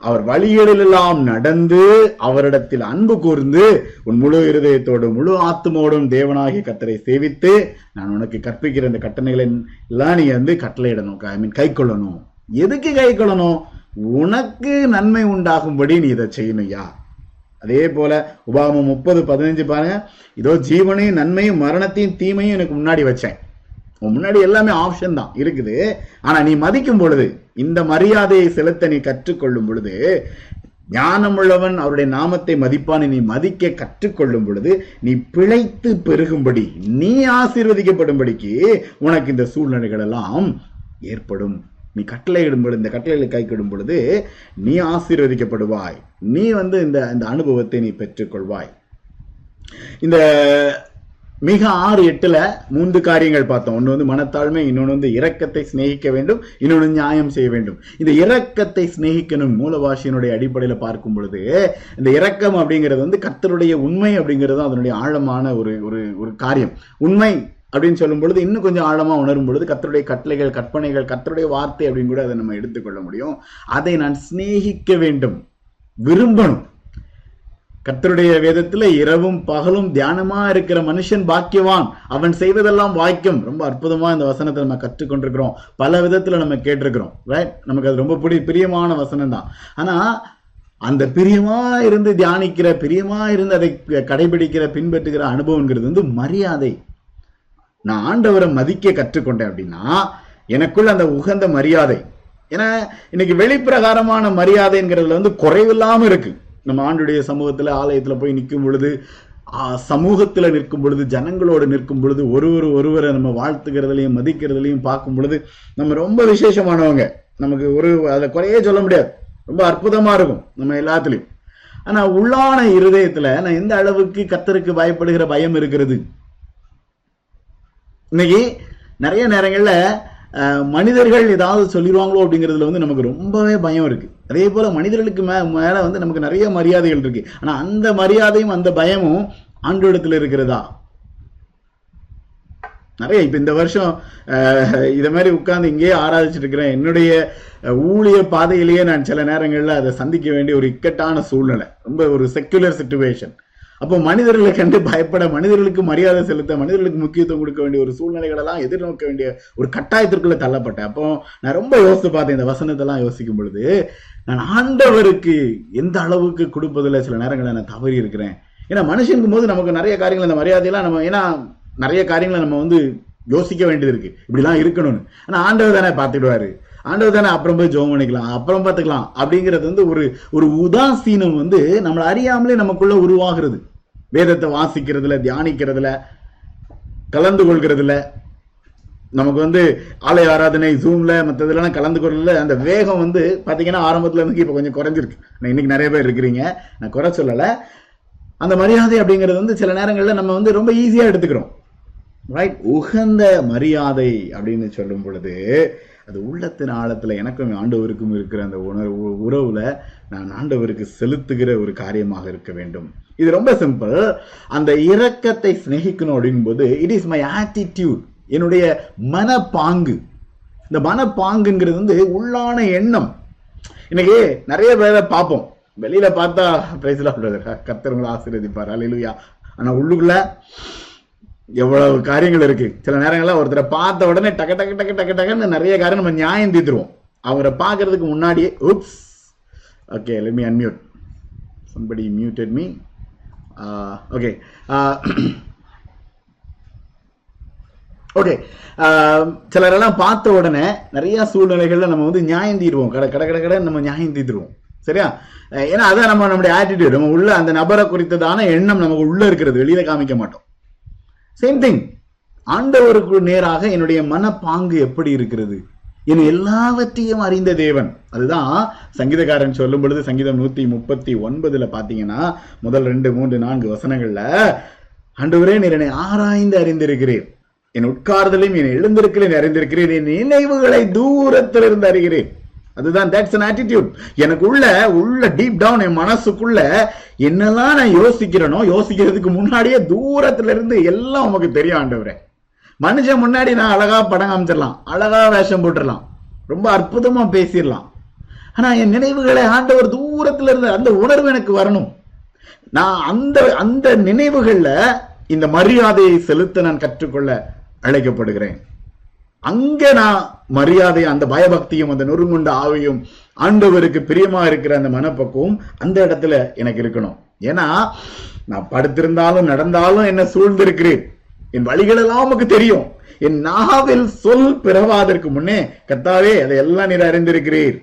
அவர் வழிகளிலெல்லாம் நடந்து அவரிடத்தில் அன்பு கூர்ந்து உன் முழு இருதயத்தோடும் முழு ஆத்துமோடும் தேவனாகிய கத்தரை சேவித்து நான் உனக்கு கற்பிக்கிற இந்த கட்டணைகளை எல்லாம் நீ வந்து கட்டளையிடணும். ஐ மீன் கை கொள்ளணும். எதுக்கு கை கொள்ளணும்? உனக்கு நன்மை உண்டாகும்படி நீ இதை செய்யணும்யா அதே போல உபாமம் முப்பது பதினஞ்சு பாருங்க இதோ ஜீவனையும் நன்மையும் மரணத்தையும் தீமையும் எனக்கு முன்னாடி வச்சேன். முன்னாடி எல்லாமே ஆப்ஷன் தான் இருக்குது. ஆனா நீ மதிக்கும் பொழுது இந்த மரியாதையை செலுத்த நீ கற்றுக்கொள்ளும் பொழுது ஞானமுள்ளவன் அவருடைய நாமத்தை மதிப்பான் நீ மதிக்க கற்றுக்கொள்ளும் பொழுது நீ பிழைத்து பெருகும்படி நீ ஆசீர்வதிக்கப்படும்படிக்கு உனக்கு இந்த சூழ்நிலைகள் எல்லாம் ஏற்படும். நீ கட்டளையிடும் பொழுது இந்த கட்டளைகளை கைக்கிடும் பொழுது நீ ஆசீர்வதிக்கப்படுவாய். நீ வந்து இந்த இந்த அனுபவத்தை நீ பெற்றுக்கொள்வாய். இந்த மிக ஆறு எட்டுல மூன்று காரியங்கள் பார்த்தோம். ஒன்று வந்து மனத்தாழ்மை இன்னொன்று வந்து இரக்கத்தை சிநேகிக்க வேண்டும் இன்னொன்று நியாயம் செய்ய வேண்டும். இந்த இரக்கத்தை சிநேகிக்கணும் மூலவாசியினுடைய அடிப்படையில் பார்க்கும் பொழுது இந்த இரக்கம் அப்படிங்கிறது வந்து கத்தருடைய உண்மை அப்படிங்கிறது அதனுடைய ஆழமான ஒரு ஒரு ஒரு காரியம். உண்மை அப்படின்னு சொல்லும் பொழுது இன்னும் கொஞ்சம் ஆழமாக உணரும் பொழுது கத்தருடைய கட்டளைகள் கற்பனைகள் கத்தருடைய வார்த்தை அப்படின்னு கூட அதை நம்ம எடுத்துக்கொள்ள முடியும். அதை நான் சிநேகிக்க வேண்டும் விரும்பணும். கத்தருடைய வேதத்துல இரவும் பகலும் தியானமா இருக்கிற மனுஷன் பாக்கியவான். அவன் செய்வதெல்லாம் வாக்கியம் ரொம்ப அற்புதமா இந்த வசனத்தை நம்ம கற்றுக்கொண்டிருக்கிறோம். பல விதத்துல நம்ம கேட்டிருக்கிறோம். ரைட் நமக்கு அது ரொம்ப பிடி பிரியமான வசனம் தான் ஆனா அந்த பிரியமா இருந்து தியானிக்கிற பிரியமா இருந்து அதை கடைபிடிக்கிற பின்பற்றுகிற அனுபவங்கிறது வந்து மரியாதை. நான் ஆண்டவரை மதிக்க கற்றுக்கொண்டேன் அப்படின்னா எனக்குள்ள அந்த உகந்த மரியாதை. ஏன்னா இன்னைக்கு வெளிப்பிரகாரமான மரியாதைங்கிறதுல வந்து குறைவில்லாம இருக்கு. நம்ம ஆண்டுடைய சமூகத்துல ஆலயத்துல போய் நிற்கும் பொழுது ஆ, சமூகத்துல நிற்கும் பொழுது ஜனங்களோடு நிற்கும் பொழுது ஒருவர் ஒருவரை நம்ம வாழ்த்துக்கிறதுலையும் மதிக்கிறதுலையும் பார்க்கும் பொழுது நம்ம ரொம்ப விசேஷமானவங்க. நமக்கு ஒரு அதை குறையே சொல்ல முடியாது. ரொம்ப அற்புதமா இருக்கும் நம்ம எல்லாத்துலயும். ஆனா உள்ளான இருதயத்துல நான் எந்த அளவுக்கு கத்தருக்கு பயப்படுகிற பயம் இருக்கிறது? இன்னைக்கு நிறைய நேரங்கள்ல மனிதர்கள் ஏதாவது சொல்லிடுவாங்களோ அப்படிங்கிறதுல வந்து நமக்கு ரொம்பவே பயம் இருக்கு. அதே போல மனிதர்களுக்கு மே மேல வந்து நமக்கு நிறைய மரியாதைகள் இருக்கு. ஆனா அந்த மரியாதையும் அந்த பயமும் ஆண்டோடத்துல இருக்கிறதா? நிறைய இப்ப இந்த வருஷம் இதை மாதிரி உட்கார்ந்து இங்கேயே ஆராய்ச்சிட்டு இருக்கிறேன். என்னுடைய ஊழிய பாதையிலேயே நான் சில நேரங்கள்ல அதை சந்திக்க வேண்டிய ஒரு இக்கட்டான சூழ்நிலை. ரொம்ப ஒரு செக்குலர் சுச்சுவேஷன் அப்போ மனிதர்களை கண்டு பயப்பட மனிதர்களுக்கு மரியாதை செலுத்த மனிதர்களுக்கு முக்கியத்துவம் கொடுக்க வேண்டிய ஒரு சூழ்நிலைகளெல்லாம் எதிர்நோக்க வேண்டிய ஒரு கட்டாயத்திற்குள்ள தள்ளப்பட்டேன். அப்போ நான் ரொம்ப யோசித்து பார்த்தேன் இந்த வசனத்தெல்லாம் யோசிக்கும் பொழுது நான் ஆண்டவருக்கு எந்த அளவுக்கு கொடுப்பதில் சில நேரங்களில் நான் தவறி இருக்கிறேன். ஏன்னா மனுஷனுக்கும் போது நமக்கு நிறைய காரியங்கள் அந்த மரியாதையெல்லாம் நம்ம ஏன்னா நிறைய காரியங்களை நம்ம வந்து யோசிக்க வேண்டியது இருக்கு. இப்படிலாம் இருக்கணும்னு. ஆனால் ஆண்டவர் தானே பார்த்துடுவாரு ஆண்டவர் தானே அப்புறம் போய் ஜோம் பண்ணிக்கலாம் அப்புறம் பார்த்துக்கலாம் அப்படிங்கிறது வந்து ஒரு ஒரு உதாசீனம் வந்து நம்மளை அறியாமலே நமக்குள்ள உருவாகிறது. வேதத்தை வாசிக்கிறதுல தியானிக்கிறதுல கலந்து கொள்கிறதுல நமக்கு வந்து ஆலய ஆராதனை ஜூம்ல மற்றதுலாம் கலந்து கொள்ள அந்த வேகம் வந்து பார்த்தீங்கன்னா ஆரம்பத்துல இருந்து இப்போ கொஞ்சம் குறைஞ்சிருக்கு. நான் இன்னைக்கு நிறைய பேர் இருக்கிறீங்க நான் குறை சொல்லலை. அந்த மரியாதை அப்படிங்கிறது வந்து சில நேரங்களில் நம்ம வந்து ரொம்ப ஈஸியாக எடுத்துக்கிறோம். ரைட் உகந்த மரியாதை அப்படின்னு சொல்லும் பொழுது அது உள்ளத்தின் ஆழத்துல எனக்கும் ஆண்டவருக்கும் இருக்கிற அந்த உணர்வு உறவுல நான் ஆண்டவருக்கு செலுத்துகிற ஒரு காரியமாக இருக்க வேண்டும். இது ரொம்ப சிம்பிள் அந்த இரக்கத்தை சிநேகிக்கணும் அப்படிங்கும்போது இட் இஸ் மை ஆட்டிடியூட் என்னுடைய மனப்பாங்கு. இந்த மனப்பாங்குங்கிறது வந்து உள்ளான எண்ணம். இன்னைக்கு நிறைய பேரை பார்ப்போம். வெளியில பார்த்தா பிரைஸ்லாம் கத்தவங்களை ஆசீர்வதிப்பார். அலையிலுயா ஆனா உள்ளுக்குள்ள எவ்வளவு காரியங்கள் இருக்கு. சில நேரங்களில் ஒருத்தரை பார்த்த உடனே டக்கு டக்கு டக்கு டக்கு டக்குன்னு நிறைய காரியம் நம்ம நியாயம் தீத்துருவோம் அவரை பார்க்கறதுக்கு முன்னாடியே oops okay let me unmute somebody muted me okay okay சிலரெல்லாம் பார்த்த உடனே நிறைய சூழ்நிலைகளில் நம்ம வந்து நியாயம் தீருவோம். கடை கடை கடை கடை நம்ம நியாயம் தீர்த்துருவோம். சரியா? ஏன்னா அதான் நம்ம நம்முடைய ஆட்டிடியூட் நம்ம உள்ள அந்த நபரை குறித்ததான எண்ணம் நமக்கு உள்ள இருக்கிறது. வெளியில காமிக்க மாட்டோம். சேம் திங் ஆண்டவருக்கு நேராக என்னுடைய மனப்பாங்கு எப்படி இருக்கிறது? என் எல்லாவற்றையும் அறிந்த தேவன். அதுதான் சங்கீதக்காரன் சொல்லும் பொழுது சங்கீதம் நூத்தி முப்பத்தி ஒன்பதுல பாத்தீங்கன்னா முதல் ரெண்டு மூன்று நான்கு வசனங்கள்ல ஆண்டவரே நீர் என்னை ஆராய்ந்து அறிந்திருக்கிறேன் என் உட்கார்தலையும் என் எழுந்திருக்கிறேன் அறிந்திருக்கிறேன் என் நினைவுகளை தூரத்திலிருந்து அறிகிறேன் அதுதான் தட்ஸ் an ஆட்டிடியூட் எனக்குள்ள உள்ள டீப் டவுன் என் மனசுக்குள்ள என்னெல்லாம் நான் யோசிக்கிறேனோ யோசிக்கிறதுக்கு முன்னாடியே தூரத்துல இருந்து எல்லாம் உமக்கு தெரியும் ஆண்டவரே. மனுஷன் முன்னாடி நான் அழகா படம் காமிச்சிடலாம் அழகா வேஷம் போட்டுடலாம் ரொம்ப அற்புதமா பேசிடலாம். ஆனா என் நினைவுகளை ஆண்டவர் தூரத்துல இருந்து அந்த உணர்வு எனக்கு வரணும். நான் அந்த அந்த நினைவுகள்ல இந்த மரியாதையை செலுத்த நான் கற்றுக்கொள்ள அழைக்கப்படுகிறேன். அங்க நான் மரியாதை அந்த பயபக்தியும் அந்த நொறுங்குண்ட ஆவியும் ஆண்டவருக்கு பிரியமா இருக்கிற அந்த மனப்பக்குவம் அந்த இடத்துல எனக்கு இருக்கணும். ஏன்னா நான் படுத்திருந்தாலும் நடந்தாலும் என்ன சூழ்ந்திருக்கிறேன் என் வழிகள் எல்லாம் உமக்கு தெரியும். என் நாவில் சொல் பிறவாதற்கு முன்னே கத்தாவே அதை எல்லாம் நீர் அறிந்திருக்கிறீர்.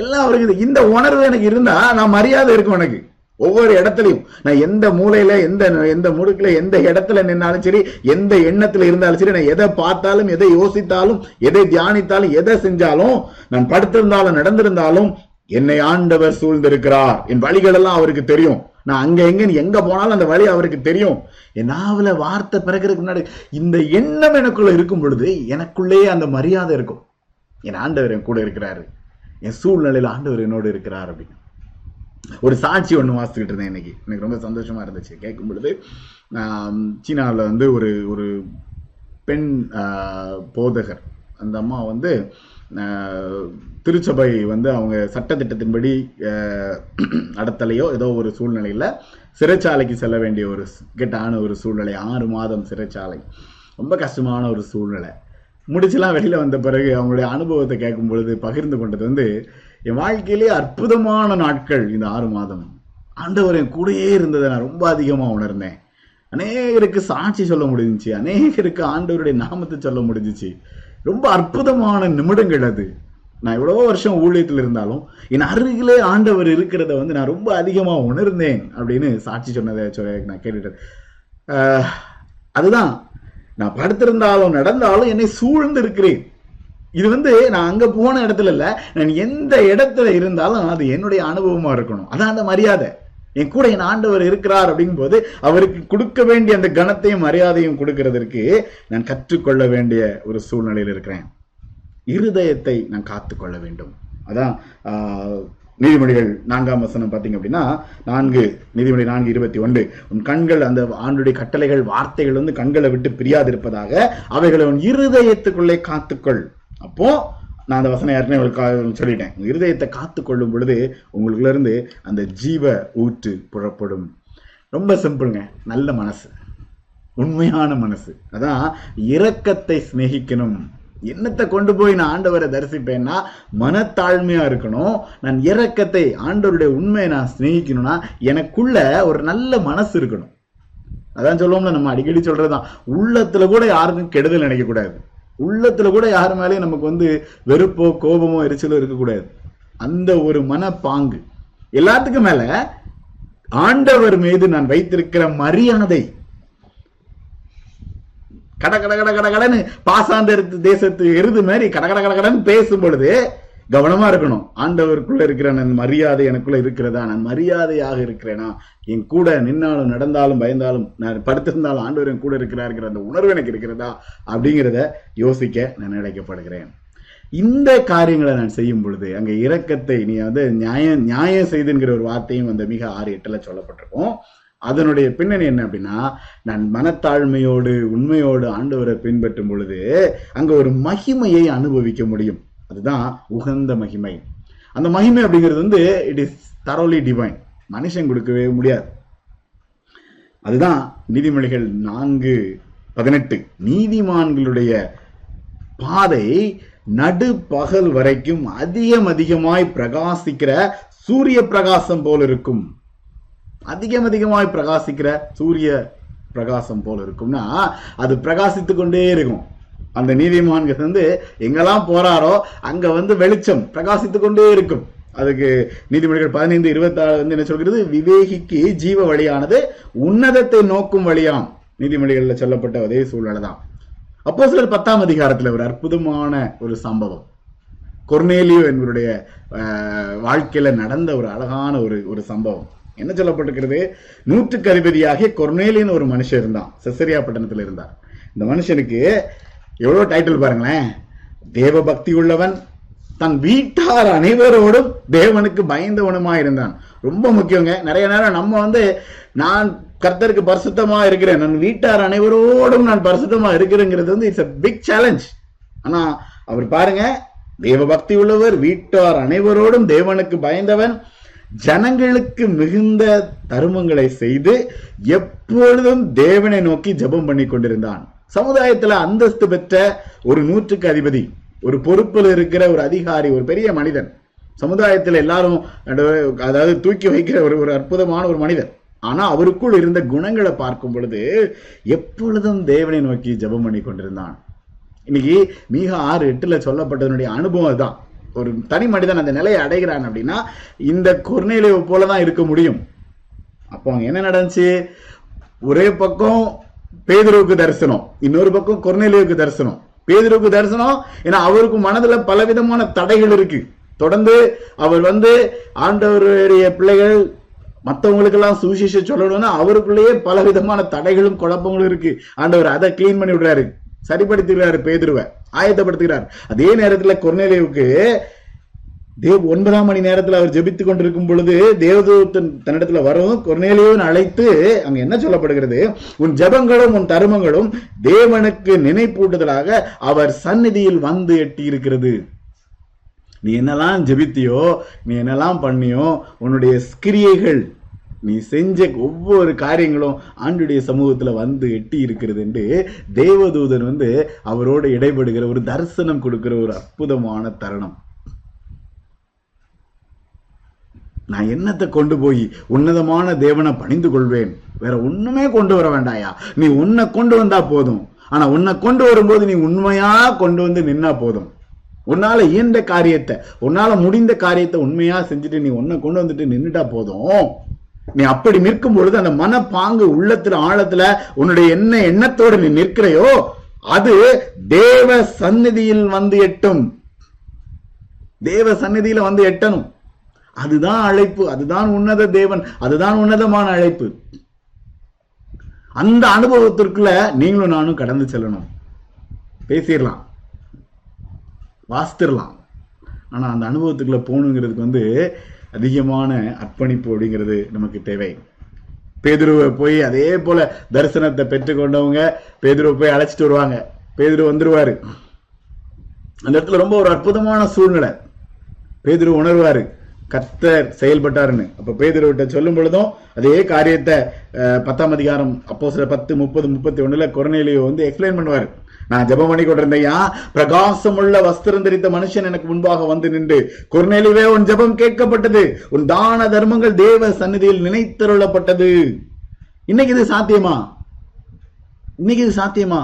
எல்லாம் அவருக்கு இந்த உணர்வு எனக்கு இருந்தா நான் மரியாதை இருக்கும் எனக்கு. ஒவ்வொரு இடத்துலையும். நான் எந்த மூலையில எந்த எந்த முடுக்குல எந்த இடத்துல நின்னாலும் சரி எந்த எண்ணத்துல இருந்தாலும் சரி நான் எதை பார்த்தாலும் எதை யோசித்தாலும் எதை தியானித்தாலும் எதை செஞ்சாலும் நான் படுத்திருந்தாலும் நடந்திருந்தாலும் என்னை ஆண்டவர் சூழ்ந்திருக்கிறார். என் வழிகள் எல்லாம் அவருக்கு தெரியும். நான் அங்க எங்கன்னு எங்க போனாலும் அந்த வழி அவருக்கு தெரியும். என் நாவல வார்த்தை பிறகுறதுக்கு முன்னாடி இந்த எண்ணம் எனக்குள்ள இருக்கும் பொழுது எனக்குள்ளேயே அந்த மரியாதை இருக்கும். என் ஆண்டவர் என் கூட இருக்கிறாரு. என் சூழ்நிலையில ஆண்டவர் என்னோடு இருக்கிறார் அப்படின்னு. ஒரு சாட்சி ஒன்று வாசிக்கிட்டு இருந்தேன் இன்னைக்கு. எனக்கு ரொம்ப சந்தோஷமா இருந்துச்சு. கேட்கும் பொழுது சீனாவில் வந்து ஒரு ஒரு பெண் போதகர். அந்த அம்மா வந்து திருச்சபை வந்து அவங்க சட்டத்திட்டத்தின்படி நடத்தலையோ ஏதோ ஒரு சூழ்நிலையில் சிறைச்சாலைக்கு செல்ல வேண்டிய ஒரு கெட்டான ஒரு சூழ்நிலை. ஆறு மாதம் சிறைச்சாலை. ரொம்ப கஷ்டமான ஒரு சூழ்நிலை. முடிச்சுலாம் வெளியில் வந்த பிறகு அவங்களுடைய அனுபவத்தை கேட்கும் பொழுது பகிர்ந்து கொண்டது வந்து என் வாழ்க்கையிலே அற்புதமான நாட்கள் இந்த ஆறு மாதம். ஆண்டவர் என் கூடயே இருந்ததை நான் ரொம்ப அதிகமாக உணர்ந்தேன். அநேகருக்கு சாட்சி சொல்ல முடிஞ்சிச்சு. அநேகருக்கு ஆண்டவருடைய நாமத்தை சொல்ல முடிஞ்சிச்சு. ரொம்ப அற்புதமான நிமிடங்கள் அது. நான் எவ்வளவோ வருஷம் ஊழியத்தில் இருந்தாலும் என் அருகிலே ஆண்டவர் இருக்கிறத வந்து நான் ரொம்ப அதிகமாக உணர்ந்தேன் அப்படின்னு சாட்சி சொன்னதை சொல்ல நான் கேட்டுட்டேன். அதுதான். நான் படுத்திருந்தாலும் நடந்தாலும் என்னை சூழ்ந்து இருக்கிறேன் இது வந்து நான் அங்க போன இடத்துல இல்ல. நான் எந்த இடத்துல இருந்தாலும் அது என்னுடைய அனுபவமா இருக்கணும். அதான் அந்த மரியாதை. என் கூட என் ஆண்டவர் இருக்கிறார் அப்படிங்கும் போது அவருக்கு கொடுக்க வேண்டிய அந்த கணத்தையும் மரியாதையும் கொடுக்கறதற்கு நான் கற்றுக்கொள்ள வேண்டிய ஒரு சூழ்நிலையில் இருக்கிறேன். இருதயத்தை நான் காத்துக்கொள்ள வேண்டும். அதான் நீதிமொழிகள் நான்காம் வசனம் பார்த்தீங்க அப்படின்னா நான்கு நீதிமொழி நான்கு இருபத்தி ஒன்று. உன் கண்கள் அந்த ஆண்டுடைய கட்டளைகள் வார்த்தைகள் வந்து கண்களை விட்டு பிரியாதிருப்பதாக அவைகளை உன் இருதயத்துக்குள்ளே காத்துக்கொள். அப்போ நான் அந்த வசனம் ஏற்கனவே உங்களுக்கு சொல்லிட்டேன். இருதயத்தை காத்து கொள்ளும் பொழுது உங்களுக்குள்ள இருந்து அந்த ஜீவ ஊற்று புறப்படும். ரொம்ப சிம்பிளுங்க. நல்ல மனசு. உண்மையான மனசு. அதான் இரக்கத்தை சிநேகிக்கணும். என்னத்தை கொண்டு போய் நான் ஆண்டவரை தரிசிப்பேன்னா மனத்தாழ்மையா இருக்கணும். நான் இரக்கத்தை ஆண்டவருடைய உண்மையை நான் சிநேகிக்கணும்னா எனக்குள்ள ஒரு நல்ல மனசு இருக்கணும். அதான் சொல்லுவோம்ல நம்ம அடிக்கடி சொல்றதுதான். உள்ளத்துல கூட யாருக்கும் கெடுதல் நினைக்க கூடாது உள்ளத்துல கூட யார் மேலேயும் நமக்கு வந்து வெறுப்போ கோபமோ எரிச்சலோ இருக்கக்கூடாது. அந்த ஒரு மனப்பாங்கு. எல்லாத்துக்கும் மேல ஆண்டவர் மீது நான் வைத்திருக்கிற மரியாதை. கட கட கட கட கடன்னு பாசாந்த தேசத்து எருது மாதிரி கட கட கட கடன்னு பேசும் பொழுது கவனமா இருக்கணும். ஆண்டவருக்குள்ள இருக்கிற நான் மரியாதை எனக்குள்ள இருக்கிறதா? நான் மரியாதையாக இருக்கிறேனா? என் கூட நின்னாலும் நடந்தாலும் பயந்தாலும் நான் படுத்திருந்தாலும் ஆண்டவர் என் கூட இருக்கிறாருங்கிற அந்த உணர்வு எனக்கு இருக்கிறதா? அப்படிங்கிறத யோசிக்க நான் நினைக்கப்படுகிறேன். இந்த காரியங்களை நான் செய்யும் பொழுது அங்க இரக்கத்தை நீ வந்து நியாயம் நியாயம் செய்துங்கிற ஒரு வார்த்தையும் அந்த மிக ஆறு எட்டுல சொல்லப்பட்டிருக்கும். அதனுடைய பின்னணி என்ன அப்படின்னா நான் மனத்தாழ்மையோடு உண்மையோடு ஆண்டவரை பின்பற்றும் பொழுது அங்க ஒரு மகிமையை அனுபவிக்க முடியும். அதுதான் உகந்த மகிமை. அந்த மகிமை அப்படிங்கிறது வந்து இட் இஸ் தரோலி டிவைன் மனுஷன் கொடுக்கவே முடியாது. அதுதான் நீதிமொழிகள் நான்கு பதினெட்டு. நீதிமான்களுடைய பாதை நடு பகல் வரைக்கும் அதிகம் அதிகமாய் பிரகாசிக்கிற சூரிய பிரகாசம் போல் இருக்கும். அதிகம் அதிகமாய் பிரகாசிக்கிற சூரிய பிரகாசம் போல இருக்கும்னா அது பிரகாசித்து கொண்டே இருக்கும். அந்த நீதிமான்கள் வந்து எங்கெல்லாம் போறாரோ அங்க வந்து வெளிச்சம் பிரகாசித்து கொண்டே இருக்கும். அதுக்கு நீதிமொழிகள் பதினைந்து இருபத்தாறு வந்து என்ன சொல்கிறது? விவேகிக்கு ஜீவ வழியானது உன்னதத்தை நோக்கும் வழியாம். நீதிமொழிகள்ல சொல்லப்பட்ட அதே சூழ்நிலை தான் அப்போ சிலர் பத்தாம் அதிகாரத்தில் ஒரு அற்புதமான ஒரு சம்பவம். கொர்னேலியோ என்பவருடைய வாழ்க்கையில் வாழ்க்கையில நடந்த ஒரு அழகான ஒரு ஒரு சம்பவம். என்ன சொல்லப்பட்டிருக்கிறது? நூற்றுக்கு அதிபதியாகிய கொர்னேலின்னு ஒரு மனுஷன் இருந்தான். செசரியா பட்டணத்தில் இருந்தார். இந்த மனுஷனுக்கு எவ்வளோ டைட்டில் பாருங்களேன். தேவ பக்தி உள்ளவன் தன் வீட்டார் அனைவரோடும் தேவனுக்கு பயந்தவனுமா இருந்தான். ரொம்ப முக்கியங்க. நிறைய நேரம் நம்ம வந்து நான் கர்த்தருக்கு பரிசுத்தமா இருக்கிறேன். நான் வீட்டார் அனைவரோடும் நான் பரிசுத்தமா இருக்கிறேங்கிறது வந்து இட்ஸ் அ பிக் சேலஞ்ச் ஆனா அவர் பாருங்க தேவ பக்தி உள்ளவர் வீட்டார் அனைவரோடும் தேவனுக்கு பயந்தவன் ஜனங்களுக்கு மிகுந்த தருமங்களை செய்து எப்பொழுதும் தேவனை நோக்கி ஜெபம் பண்ணி கொண்டிருந்தான் சமுதாயத்துல அந்தஸ்து பெற்ற ஒரு நூற்றுக்கு அதிபதி ஒரு பொறுப்பில் இருக்கிற ஒரு அதிகாரி ஒரு பெரிய மனிதன். சமுதாயத்துல எல்லாரும் அதாவது தூக்கி வைக்கிற ஒரு ஒரு அற்புதமான ஒரு மனிதன். ஆனா அவருக்குள் இருந்த குணங்களை பார்க்கும் பொழுது எப்பொழுதும் தேவனை நோக்கி ஜெபம் பண்ணி கொண்டிருந்தான். இன்னைக்கு மிக ஆறு எட்டுல சொல்லப்பட்டதனுடைய அனுபவம் தான் ஒரு தனி மனிதன் அந்த நிலையை அடைகிறான் அப்படின்னா இந்த கொர்நேலியோ போலதான் இருக்க முடியும். அப்போ அவங்க என்ன நடந்துச்சு? ஒரே பக்கம் பேதுருவுக்கு தரிசனம். இன்னொரு பக்கம் கொர்நேலியோவுக்கு தரிசனம். பேதுருவுக்கு தரிசனம் ஏன்னா அவருக்கு மனதுல பலவிதமான தடைகள் இருக்கு. தொடர்ந்து அவர் வந்து ஆண்டவருடைய பிள்ளைகள் மற்றவங்களுக்கெல்லாம் சுவிசேஷம் சொல்லணும்னா அவருக்குள்ளேயே பல விதமான தடைகளும் குழப்பங்களும் இருக்கு. ஆண்டவர் அதை கிளீன் பண்ணி விடுறாரு. சரிப்படுத்துகிறாரு பேதுருவை. ஆயத்தப்படுத்துகிறார். அதே நேரத்துல கொர்நேலியுவுக்கு தேவ் ஒன்பதாம் மணி நேரத்தில் அவர் ஜெபித்து கொண்டிருக்கும் பொழுது தேவதூதன் தன்னிடத்துல வரவும் கொர்நேலியோன்னு அழைத்து அங்க என்ன சொல்லப்படுகிறது? உன் ஜெபங்களும் உன் தருமங்களும் தேவனுக்கு நினைப்பூட்டுதலாக அவர் சந்நிதியில் வந்து எட்டி இருக்கிறது நீ என்னெல்லாம் ஜெபித்தியோ நீ என்னெல்லாம் பண்ணியோ உன்னுடைய கிரியைகள் நீ செஞ்ச ஒவ்வொரு காரியங்களும் ஆண்டுடைய சமூகத்துல வந்து எட்டி இருக்கிறது என்று தேவதூதன் வந்து அவரோடு இடைபடுகிற ஒரு தரிசனம் கொடுக்கிற ஒரு அற்புதமான தருணம். நான் என்னத்தை கொண்டு போய் உன்னதமான தேவனை பணிந்து கொள்வேன்? வேற ஒண்ணுமே கொண்டு வர வேண்டாயா? நீ உன்னை கொண்டு வந்தா போதும். ஆனா உன்னை கொண்டு வரும்போது நீ உண்மையா கொண்டு வந்து நின்னா போதும். உன்னால இயன்ற காரியத்தை உன்னால முடிந்த காரியத்தை உண்மையா செஞ்சுட்டு நீ உன்னை கொண்டு வந்துட்டு நின்னுட்டா போதும். நீ அப்படி நிற்கும் பொழுது அந்த மனப்பாங்கு உள்ளத்துல ஆழத்துல உன்னுடைய என்ன எண்ணத்தோட நீ நிற்கிறையோ அது தேவ சந்நிதியில் வந்து எட்டும். தேவ சந்நிதியில வந்து எட்டணும். அதுதான் அழைப்பு அதுதான் உன்னத தேவன் அதுதான் உன்னதமான அழைப்பு. அந்த அனுபவத்திற்குள்ள நீங்களும் நானும் கடந்து செல்லணும். பேசிடலாம். வாசித்திரலாம் ஆனா அந்த அனுபவத்துக்குள்ள போகணுங்கிறதுக்கு வந்து அதிகமான அர்ப்பணிப்பு அப்படிங்கிறது நமக்கு தேவை. பேதுருவை போய் அதே போல தரிசனத்தை பெற்றுக்கொண்டவங்க பேதுருவை போய் அழைச்சிட்டு வருவாங்க. பேதுரு வந்துருவாரு. அந்த இடத்துல ரொம்ப ஒரு அற்புதமான சூழ்நிலை. பேதுரு உணர்வாரு. கத்தர் செயல்பட்டாருன்னு. அப்ப பேதுருவிட்ட சொல்லும் பொழுதும் அதே காரியத்தை பத்தாம் அதிகாரம் அப்போ சில பத்து முப்பது முப்பத்தி ஒண்ணுல கொரநேலியோ வந்து எக்ஸ்பிளைன் பண்ணுவாரு. நான் ஜபம் பண்ணி கொண்டிருந்தையா பிரகாசமுள்ள வஸ்திரம் தரித்த மனுஷன் எனக்கு முன்பாக வந்து நின்று கொர்நேலிவே உன் ஜெபம் கேட்கப்பட்டது உன் தான தர்மங்கள் தேவ சந்நிதியில் நினைத்தருளப்பட்டது. இன்னைக்கு இது சாத்தியமா? இன்னைக்கு இது சாத்தியமா?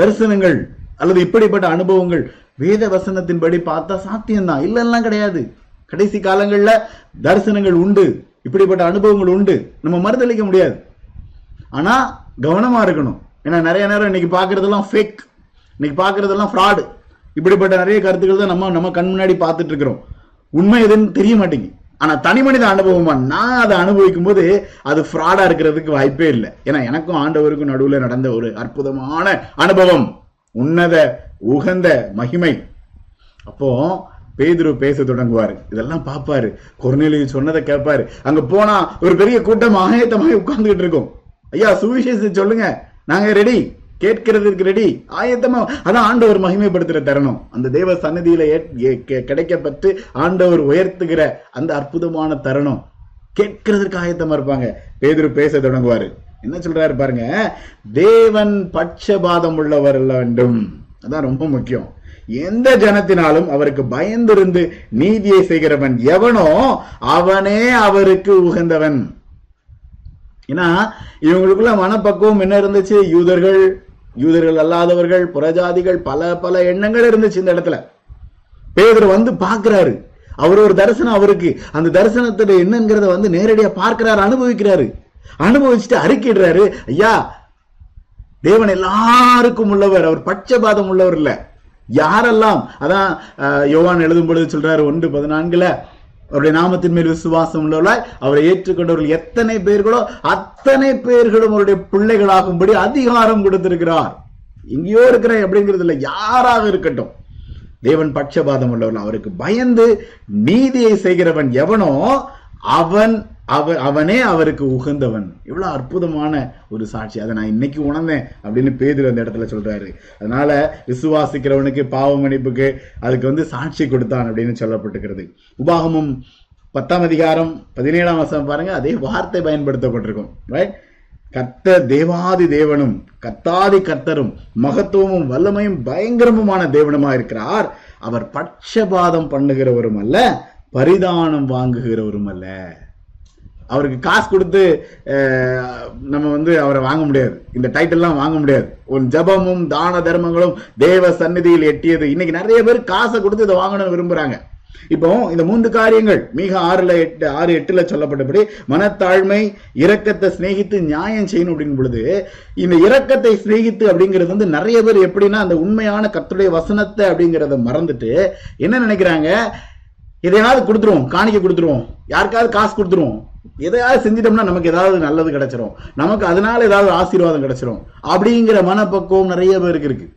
தரிசனங்கள் அல்லது இப்படிப்பட்ட அனுபவங்கள் வேத வசனத்தின்படி பார்த்தா சாத்தியம்தான். இல்லைன்னா கிடையாது. கடைசி காலங்களில் தரிசனங்கள் உண்டு இப்படிப்பட்ட அனுபவங்கள் உண்டு. நம்ம மறுதளிக்க முடியாது. ஆனால் கவனமாக இருக்கணும். ஏன்னா நிறைய நேரம் இன்னைக்கு பார்க்குறதெல்லாம் ஃபேக் இன்னைக்கு பார்க்குறதெல்லாம் ஃப்ராடு இப்படிப்பட்ட நிறைய கருத்துக்கள் தான் நம்ம நம்ம கண் முன்னாடி பார்த்துட்டு இருக்கிறோம். உண்மை எதுன்னு தெரிய மாட்டேங்குது. ஆனால் தனி மனித அனுபவமா? நான் அதை அனுபவிக்கும் போது அது ஃப்ராடாக இருக்கிறதுக்கு வாய்ப்பே இல்லை. ஏன்னா எனக்கும் ஆண்டவருக்கும் நடுவில் நடந்த ஒரு அற்புதமான அனுபவம். உன்னத உகந்த மகிமை. அப்போ பேதுரு பேச தொடங்குவார். இதெல்லாம் பார்ப்பாரு கொர்நேலியு சொன்னதை கேட்பாரு அங்க போனா ஒரு பெரிய கூட்டம் ஆயத்தமாக உட்கார்ந்துகிட்டு இருக்கும். ஐயா சுவிசேஷத்தை சொல்லுங்க. நாங்க ரெடி கேட்கிறதுக்கு ரெடி ஆயத்தமா அதான் ஆண்டவர் மகிமைப்படுத்துற தருணம். அந்த தேவ சன்னதியில ஏற்- கெ- கிடைக்கப்பட்டு ஆண்டவர் உயர்த்துகிற அந்த அற்புதமான தருணம். கேட்கிறதுக்கு ஆயத்தமா இருப்பாங்க. பேதுரு பேச தொடங்குவாரு. என்ன சொல்றாரு பாருங்க? தேவன் பட்சபாதம் உள்ளவர் வேண்டும். அதான் ரொம்ப முக்கியம். எந்த ஜனத்தினாலும் அவருக்கு பயந்திருந்து நீதியை செய்கிறவன் எவனோ அவனே அவருக்கு உகந்தவன். ஏன்னா இவங்களுக்குள்ள மனப்பக்குவம் என்ன இருந்துச்சு? யூதர்கள் யூதர்கள் அல்லாதவர்கள் புறஜாதிகள் பல பல எண்ணங்கள் இருந்துச்சு இந்த இடத்துல. பேதர் வந்து பார்க்கிறாரு. அவர் ஒரு தரிசனம் அவருக்கு. அந்த தரிசனத்துல என்னங்கிறத வந்து நேரடியா பார்க்கிறாரு அனுபவிக்கிறாரு. அனுபவிச்சுட்டு அறிக்கிடுறாரு ஐயா தேவன் எல்லாருக்கும் உள்ளவர் அவர் பட்சபாதம் உள்ளவர் இல்லை. யாரெல்லாம் அதான் யோவான் எழுதும் பொழுது சொல்றாரு ஒன்று பதினான்குல அவருடைய நாமத்தின் மேல் விசுவாசம் உள்ளவர்களாய் அவரை ஏற்றுக்கொண்டவர்கள் எத்தனை பேர்களோ அத்தனை பேர்களும் அவருடைய பிள்ளைகளாகும்படி அதிகாரம் கொடுத்திருக்கிறார். எங்கேயோ இருக்கிறேன் அப்படிங்கிறது இல்லை யாராக இருக்கட்டும். தேவன் பட்சபாதம் உள்ளவர்கள் அவருக்கு பயந்து நீதியை செய்கிறவன் எவனோ அவன் அவ அவனே அவருக்கு உகந்தவன். இவ்வளவு அற்புதமான ஒரு சாட்சி. அதை நான் இன்னைக்கு உணர்ந்தேன் அப்படின்னு பேதுரு அந்த இடத்துல சொல்றாரு. அதனால விசுவாசிக்கிறவனுக்கு பாவ மன்னிப்புக்கு அதுக்கு வந்து சாட்சி கொடுத்தான் அப்படின்னு சொல்லப்பட்டுக்கிறது உபாகமும் பத்தாம் அதிகாரம் பதினேழாம் வருஷம் பாருங்க. அதே வார்த்தை பயன்படுத்தப்பட்டிருக்கும். ரைட் கத்த தேவாதி தேவனும் கத்தாதி கர்த்தரும் மகத்துவமும் வல்லமையும் பயங்கரமுமான தேவனுமா இருக்கிறார். அவர் பட்சபாதம் பண்ணுகிறவரும் அல்ல பரிதானம் வாங்குகிறவரும் அல்ல. அவருக்கு காசு கொடுத்து நம்ம வந்து அவரை வாங்க முடியாது. இந்த டைட்டில்லாம் வாங்க முடியாது. உன் ஜபமும் தான தர்மங்களும் தேவ சந்நிதியில் எட்டியது. இன்னைக்கு நிறைய பேர் காசை கொடுத்து இதை வாங்கணும்னு விரும்புறாங்க. இப்போ இந்த மூன்று காரியங்கள் மிக ஆறுல எட்டு ஆறு எட்டுல சொல்லப்பட்டபடி மனத்தாழ்மை இரக்கத்தை சிநேகித்து நியாயம் செய்யணும் அப்படிங்கும் பொழுது இந்த இரக்கத்தை சிநேகித்து அப்படிங்கிறது வந்து நிறைய பேர் எப்படின்னா அந்த உண்மையான கத்துடைய வசனத்தை அப்படிங்கிறத மறந்துட்டு என்ன நினைக்கிறாங்க? எதையாவது கொடுத்துருவோம் காணிக்க கொடுத்துருவோம். யாருக்காவது காசு கொடுத்துருவோம். எதையாவது செஞ்சிட்டோம்னா நமக்கு ஏதாவது நல்லது கிடைச்சிரும். நமக்கு அதனால ஏதாவது ஆசீர்வாதம் கிடைச்சிரும். அப்படிங்கிற மனப்பக்குவம் நிறைய பேருக்கு இருக்கு.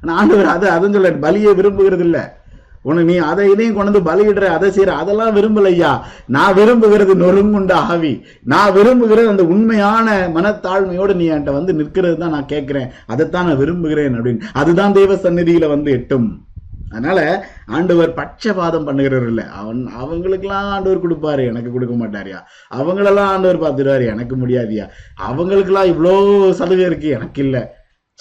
ஆனா ஆண்டவர் அதை அதுன்னு சொல்ல பலியை விரும்புகிறது இல்ல உனக்கு நீ அதை இதையும் கொண்டு வந்து பலியிடுற அதை செய்யற அதெல்லாம் விரும்பலையா நான் விரும்புகிறது நொறுங்குண்ட ஆவி. நான் விரும்புகிறது அந்த உண்மையான மனத்தாழ்மையோடு நீ என்கிட்ட வந்து நிற்கிறது தான் நான் கேட்கிறேன். அதைத்தான் நான் விரும்புகிறேன் அப்படின்னு. அதுதான் தெய்வ சந்நிதியில வந்து எட்டும். அதனால ஆண்டவர் பட்சபாதம் பண்ணுகிறவர் இல்லை. அவன் அவங்களுக்கெல்லாம் ஆண்டவர் கொடுப்பாரு. எனக்கு கொடுக்க மாட்டாரியா. அவங்களெல்லாம் ஆண்டவர் பார்த்துருவாரு. எனக்கு முடியாதியா. அவங்களுக்கெல்லாம் இவ்வளோ சலுகை இருக்கு. எனக்கு இல்லை.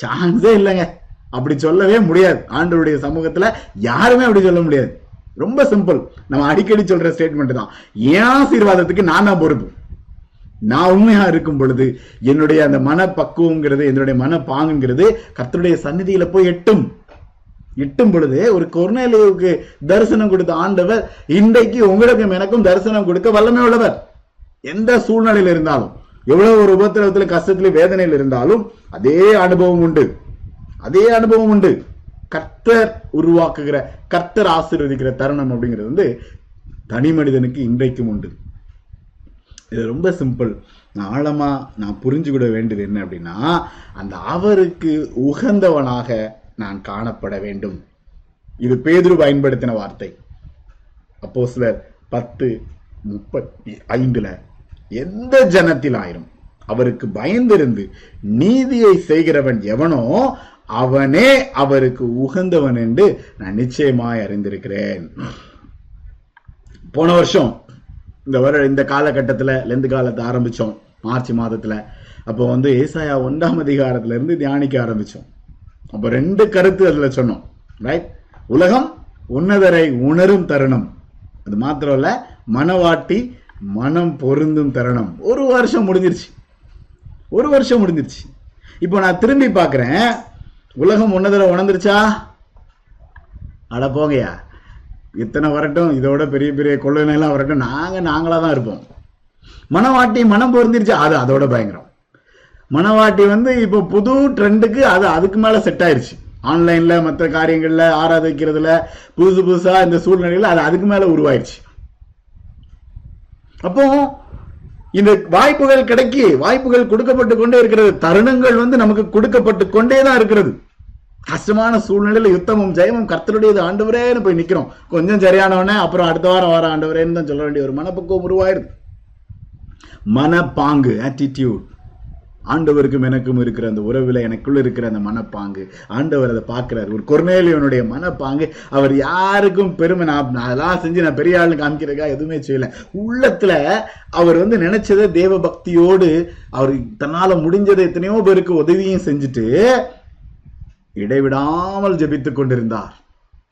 சான்ஸே இல்லைங்க. அப்படி சொல்லவே முடியாது. ஆண்டவருடைய சமூகத்துல யாருமே அப்படி சொல்ல முடியாது. ரொம்ப சிம்பிள் நம்ம அடிக்கடி சொல்ற ஸ்டேட்மெண்ட் தான். என் ஆசீர்வாதத்துக்கு நான் தான் பொறுப்பு. நான் உண்மையா இருக்கும் பொழுது என்னுடைய அந்த மன பக்குவங்கிறது என்னுடைய மனப்பாங்குங்கிறது கத்தருடைய சந்நிதியில போய் எட்டும். இட்டும் பொழுது ஒரு கொர்நேலியுவுக்கு தரிசனம் கொடுத்த ஆண்டவர் இன்றைக்கு உங்களுக்கும் எனக்கும் தரிசனம் கொடுக்க வல்லமை உள்ளவர். எந்த சூழ்நிலையில இருந்தாலும் எவ்வளவு ஒரு உபத்திரவத்தில் கஷ்டத்துல வேதனையில் இருந்தாலும் அதே அனுபவம் உண்டு. அதே அனுபவம் உண்டு. கர்த்தர் உருவாக்குகிற கர்த்தர் ஆசீர்வதிக்கிற தருணம் அப்படிங்கிறது வந்து தனி மனிதனுக்கு இன்றைக்கும் உண்டு. இது ரொம்ப சிம்பிள். நான் ஆழமா நான் புரிஞ்சுக்கிட வேண்டியது என்ன அப்படின்னா அந்த அவருக்கு உகந்தவனாக நான் காணப்பட வேண்டும். இது பேதுரு பயன்படுத்தின வார்த்தை. அப்போ சிலர் பத்து முப்பத்தி ஐந்துல எந்த ஜனத்திலாயிரும் அவருக்கு பயந்திருந்து நீதியை செய்கிறவன் எவனோ அவனே அவருக்கு உகந்தவன் என்று நான் நிச்சயமாய் அறிந்திருக்கிறேன். போன வருஷம் இந்த வர இந்த காலகட்டத்தில் லெந்து காலத்தை ஆரம்பிச்சோம் மார்ச் மாதத்துல. அப்போ வந்து ஏசாயா ஒன்றாம் அதிகாரத்துல இருந்து தியானிக்க ஆரம்பிச்சோம். அப்போ ரெண்டு கருத்து அதுல சொன்னோம் ரைட் உலகம் உன்னதரை உணரும் தருணம். அது மாத்திரம் இல்ல மனவாட்டி மனம் பொருந்தும் தருணம். ஒரு வருஷம் முடிஞ்சிருச்சு. ஒரு வருஷம் முடிஞ்சிருச்சு. இப்போ நான் திரும்பி பார்க்குறேன். உலகம் உன்னதரை உணர்ந்துருச்சா? அட போகையா இத்தனை வரட்டும் இதோட பெரிய பெரிய கொள்ளைலாம் வரட்டும். நாங்கள் நாங்களாக தான் இருப்போம். மனவாட்டி மனம் பொருந்திருச்சு. அது அதோட பயங்கரம். மணவாட்டி வந்து இப்போ புது ட்ரெண்டுக்கு அது அதுக்கு மேலே செட் ஆயிடுச்சு ஆன்லைனில் மற்ற காரியங்களில் ஆராதிக்கிறதுல புதுசு புதுசாக இந்த சூழ்நிலையில் அது அதுக்கு மேலே உருவாயிடுச்சு அப்போ இந்த வாய்ப்புகள் கிடைக்கி வாய்ப்புகள் கொடுக்கப்பட்டு கொண்டே இருக்கிறது தருணங்கள் வந்து நமக்கு கொடுக்கப்பட்டு கொண்டே தான் இருக்கிறது. கஷ்டமான சூழ்நிலையில யுத்தமும் ஜெயமும் கர்த்தருடையது ஆண்டவரேன்னு போய் நிக்கிறோம். கொஞ்சம் சரியானவனே அப்புறம் அடுத்த வாரம் வர ஆண்டவரேன்னு தான் சொல்ல வேண்டிய ஒரு மனப்பக்குவம் உருவாயிருது மனப்பாங்கு ஆட்டிடியூட் ஆண்டவருக்கும் எனக்கும் இருக்கிற அந்த உறவில் எனக்குள்ள இருக்கிற அந்த மனப்பாங்கு. ஆண்டவர் அதை பார்க்கிறார். ஒரு கொர்நேலியனுடைய மனப்பாங்கு. அவர் யாருக்கும் பெருமை நான் நான் அதெல்லாம் செஞ்சு நான் பெரிய ஆள்னு காமிக்கிறதுக்காக எதுவுமே செய்யல. உள்ளத்துல அவர் வந்து நினைச்சதை தேவ பக்தியோடு அவர் தன்னால முடிஞ்சதை எத்தனையோ பேருக்கு உதவியும் செஞ்சுட்டு இடைவிடாமல் ஜபித்து கொண்டிருந்தார்.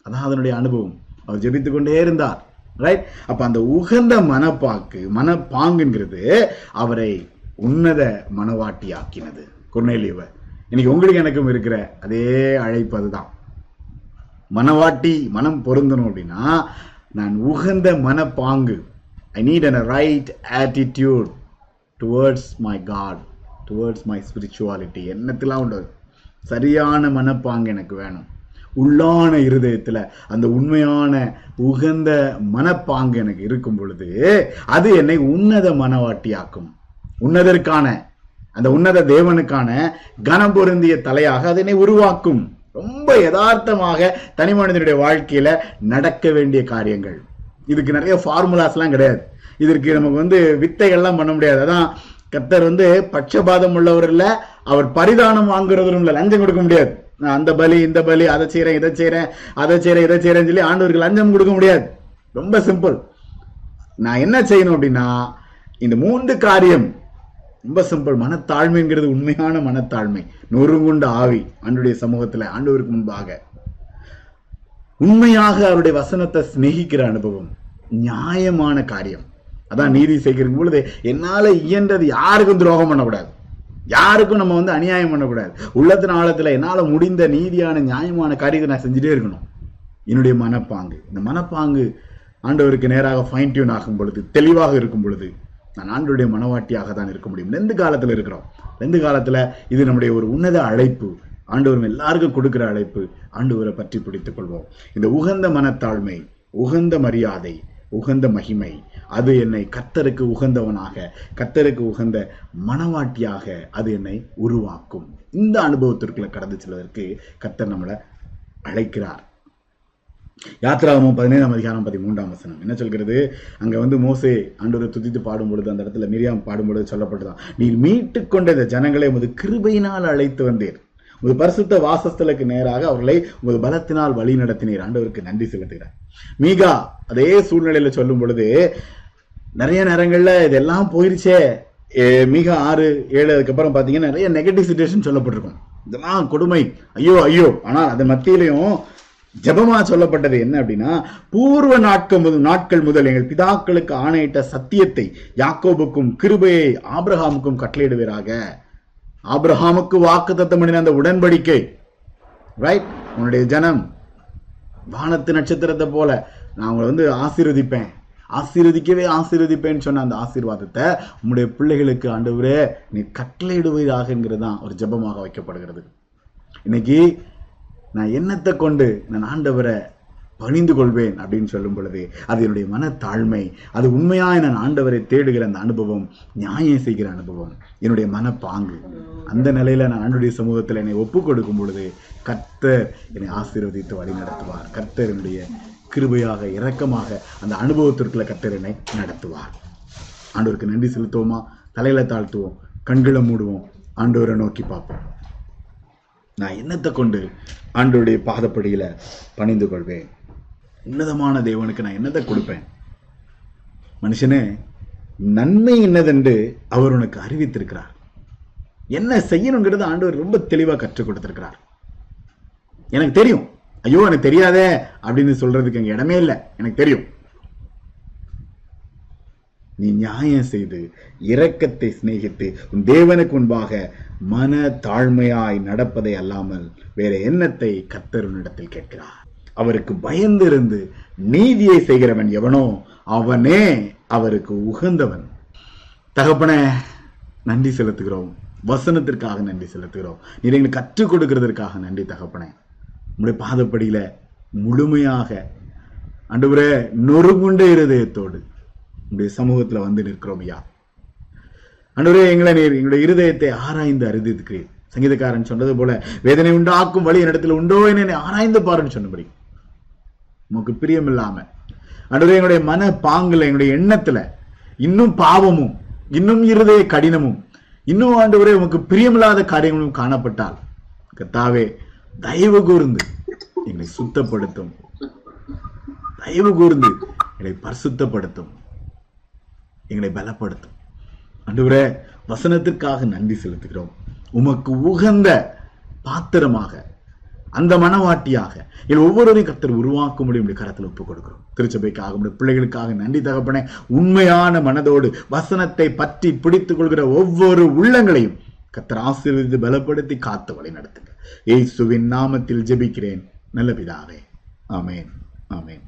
அதான் அதனுடைய அனுபவம். அவர் ஜபித்து கொண்டே இருந்தார். ரைட் அப்ப அந்த உகந்த மனப்பாக்கு மனப்பாங்குங்கிறது அவரை உன்னத மனவாட்டி ஆக்கினது குர்நேலியவ இன்னைக்கு உங்களுக்கு எனக்கும் இருக்கிற அதே அழைப்பு அதுதான். மனவாட்டி மனம் பொருந்தணும் அப்படின்னா நான் உகந்த மனப்பாங்கு I need an right attitude towards my God towards my spirituality என்னத்தெல்லாம் உண்டு சரியான மனப்பாங்கு எனக்கு வேணும். உள்ளான இருதயத்தில் அந்த உண்மையான உகந்த மனப்பாங்கு எனக்கு இருக்கும் பொழுது அது என்னை உன்னத மனவாட்டியாக்கும். உன்னதற்கான அந்த உன்னத தேவனுக்கான கனம் பொருந்திய தலையாக அதனை உருவாக்கும். ரொம்ப யதார்த்தமாக தனி மனிதனுடைய வாழ்க்கையில நடக்க வேண்டிய காரியங்கள். இதுக்கு நிறைய ஃபார்முலாஸ்லாம் கிடையாது. இதற்கு நமக்கு வந்து வித்தைகள்லாம் பண்ண முடியாது. அதான் கத்தர் வந்து பட்சபாதம் உள்ளவர் இல்ல அவர் பரிதானம் வாங்குறவரும் இல்ல லஞ்சம் கொடுக்க முடியாது. நான் அந்த பலி இந்த பலி அதை செய்கிறேன் இதை செய்கிறேன் அதை செய்கிறேன் இதை செய்றேன்னு சொல்லி ஆண்டவருக்கு லஞ்சம் கொடுக்க முடியாது. ரொம்ப சிம்பிள் நான் என்ன செய்யணும் அப்படின்னா இந்த மூன்று காரியம் ரொம்ப சிம்பிள் மனத்தாழ்மைங்கிறது உண்மையான மனத்தாழ்மை. நொறுங்குண்ட ஆவி ஆண்டுடைய சமூகத்துல ஆண்டவருக்கு முன்பாக. உண்மையாக அவருடைய வசனத்தை சிநேகிக்கிற அனுபவம் நியாயமான காரியம். அதான் நீதி செய்கிற பொழுது என்னால இயன்றது யாருக்கும் துரோகம் பண்ணக்கூடாது. யாருக்கும் நம்ம வந்து அநியாயம் பண்ணக்கூடாது. உள்ளத்தின் ஆழத்துல என்னால முடிந்த நீதியான நியாயமான காரியத்தை நான் செஞ்சுட்டே இருக்கணும். என்னுடைய மனப்பாங்கு. இந்த மனப்பாங்கு ஆண்டவருக்கு நேராக ஃபைன் டியூன் ஆகும் பொழுது தெளிவாக இருக்கும் பொழுது நான் ஆண்டுடைய மனவாட்டியாக தான் இருக்க முடியும். எந்த காலத்துல இருக்கிறோம். எந்த காலத்துல இது நம்முடைய ஒரு உன்னத அழைப்பு. ஆண்டவர் எல்லாருக்கும் கொடுக்கிற அழைப்பு. ஆண்டவரை பற்றி பிடித்துக் கொள்வோம். இந்த உகந்த மனத்தாழ்மை உகந்த மரியாதை உகந்த மகிமை அது என்னை கத்தருக்கு உகந்தவனாக கத்தருக்கு உகந்த மனவாட்டியாக அது என்னை உருவாக்கும். இந்த அனுபவத்திற்குள்ள கடந்து செல்வதற்கு கத்தர் நம்மளை அழைக்கிறார். யாத்ராவும் பதினேழாம் அதிகாரம் பதிமூன்றாம் வசனம். என்ன சொல்கிறது? அங்க வந்து மோசே ஆண்டவரை துதித்து பாடும் பொழுது அந்த இடத்துல மிரியாம் பாடும் பொழுது சொல்லப்பட்டதான் நீ மீட்டு கொண்ட இந்த ஜனங்களை உமது கிருபையினால் அழைத்து வந்தீர். உமது பரிசுத்த வாசஸ்தலுக்கு நேராக அவர்களை உமது பலத்தினால் வழி நடத்தினீர். ஆண்டவருக்கு நன்றி செலுத்துகிறார் மீகா அதே சூழ்நிலையில சொல்லும் பொழுது நிறைய நேரங்கள்ல இதெல்லாம் போயிருச்சே. மிக ஆறு ஏழு அதுக்கப்புறம் பாத்தீங்கன்னா நிறைய நெகட்டிவ் சுச்சுவேஷன் சொல்லப்பட்டிருக்கும். இதெல்லாம் கொடுமை. ஐயோ ஐயோ. ஆனால் அது மத்தியிலையும் ஜெபமா சொல்லப்பட்டது என்ன அப்படின்னா பூர்வ நாட்கள் முதல் நாட்கள் முதல் எங்கள் பிதாக்களுக்கு ஆணையிட்ட சத்தியத்தை யாக்கோபுக்கும் கிருபையை ஆபிரகாமுக்கும் கட்டளையிடுவீராக. ஆப்ரஹாமுக்கு வாக்கு தத்தம் பண்ணின அந்த உடன்படிக்கை ரைட் உன்னுடைய ஜனம் வானத்து நட்சத்திரத்தை போல நான் உங்களை வந்து ஆசீர்வதிப்பேன். ஆசீர்வதிக்கவே ஆசீர்வதிப்பேன்னு சொன்ன அந்த ஆசீர்வாதத்தை உன்னுடைய பிள்ளைகளுக்கு ஆண்டவரே நீ கட்டளையிடுவீராகங்கிறது தான் ஒரு ஜெபமாக வைக்கப்படுகிறது. இன்னைக்கு நான் என்னத்தை கொண்டு நான் ஆண்டவரை பணிந்து கொள்வேன் அப்படின்னு சொல்லும் பொழுது அது என்னுடைய மனத்தாழ்மை அது உண்மையாக நான் ஆண்டவரை தேடுகிற அந்த அனுபவம் நியாயம் செய்கிற அனுபவம் என்னுடைய மனப்பாங்கு. அந்த நிலையில நான் ஆண்டுடைய சமூகத்தில் என்னை ஒப்பு கொடுக்கும் பொழுது கர்த்தர் என்னை ஆசீர்வதித்து வழி நடத்துவார். கர்த்தர் என்னுடைய கிருபையாக இரக்கமாக அந்த அனுபவத்திற்குள்ள கர்த்தர் என்னை நடத்துவார். ஆண்டவருக்கு நன்றி செலுத்துவோமா? தலையில தாழ்த்துவோம் கண்களை மூடுவோம் ஆண்டவரை நோக்கி பார்ப்போம். நான் என்னத்தை கொண்டு ஆண்டோடைய பாதப்படியில பணிந்து கொள்வேன். உன்னதமான தேவனுக்கு நான் என்னத்தை கொடுப்பேன்? மனுஷனே நன்மை என்னதென்று அவர் உனக்கு அறிவித்திருக்கிறார். என்ன செய்யணுங்கிறது ஆண்டவர் ரொம்ப தெளிவா கற்றுக் கொடுத்திருக்கிறார். எனக்கு தெரியும். ஐயோ எனக்கு தெரியாதே அப்படின்னு சொல்றதுக்கு எங்க இடமே இல்லை. எனக்கு தெரியும். நீ நியாயம் செய்து இரக்கத்தை சிநேகித்து உன் தேவனுக்கு முன்பாக மன தாழ்மையாய் நடப்பதை அல்லாமல் வேற எண்ணத்தை கத்தருனிடத்தில் கேட்கிறார்? அவருக்கு பயந்திருந்து நீதியை செய்கிறவன் எவனோ அவனே அவருக்கு உகந்தவன். தகப்பன நன்றி செலுத்துகிறோம். வசனத்திற்காக நன்றி செலுத்துகிறோம். நீர் எங்களுக்கு கற்றுக் கொடுக்கிறதற்காக நன்றி தகப்பனே. உங்களுடைய பாதப்படியில முழுமையாக அன்றுவரே நொறுங்குண்ட இருதயத்தோடு உங்களுடைய சமூகத்துல வந்து நிற்கிறோம் ஐயா. அன்றுவரே எங்களை நீர் எங்களுடைய இருதயத்தை ஆராய்ந்து அறிந்திருக்கிறீர். சங்கீதக்காரன் சொன்னது போல வேதனை உண்டாக்கும் வழி என்னிடத்தில் உண்டோ என்னை ஆராய்ந்து பாருன்னு சொன்னபடி. உமக்கு பிரியம் இல்லாம அன்றுவரே எங்களுடைய மன பாங்குல எங்களுடைய எண்ணத்துல இன்னும் பாவமும் இன்னும் இருதய கடினமும் இன்னும் ஆண்டவரே உமக்கு பிரியமில்லாத காரியங்களும் காணப்பட்டால் கத்தாவே தயவு கூர்ந்து எங்களை சுத்தப்படுத்தும். தயவு கூர்ந்து எங்களை பரிசுத்தப்படுத்தும். எங்களை பலப்படுத்தும். அன்றுவரே வசனத்திற்காக நன்றி செலுத்துகிறோம். உமக்கு உகந்த பாத்திரமாக அந்த மனவாட்டியாக என் ஒவ்வொருவரையும் கத்தர் உருவாக்க முடியும் கரத்தில் ஒப்புக் கொடுக்கிறோம் திருச்சபைக்காக நம்முடைய பிள்ளைகளுக்காக நன்றி தகப்பனே. உண்மையான மனதோடு வசனத்தை பற்றி பிடித்துக் கொள்கிற ஒவ்வொரு உள்ளங்களையும் கத்தர் ஆசீர்வதித்து பலப்படுத்தி காத்து வழி நடத்துங்க. ஏசுவின் நாமத்தில் ஜெபிக்கிறேன். நல்ல பிதாவே. ஆமேன். ஆமேன்.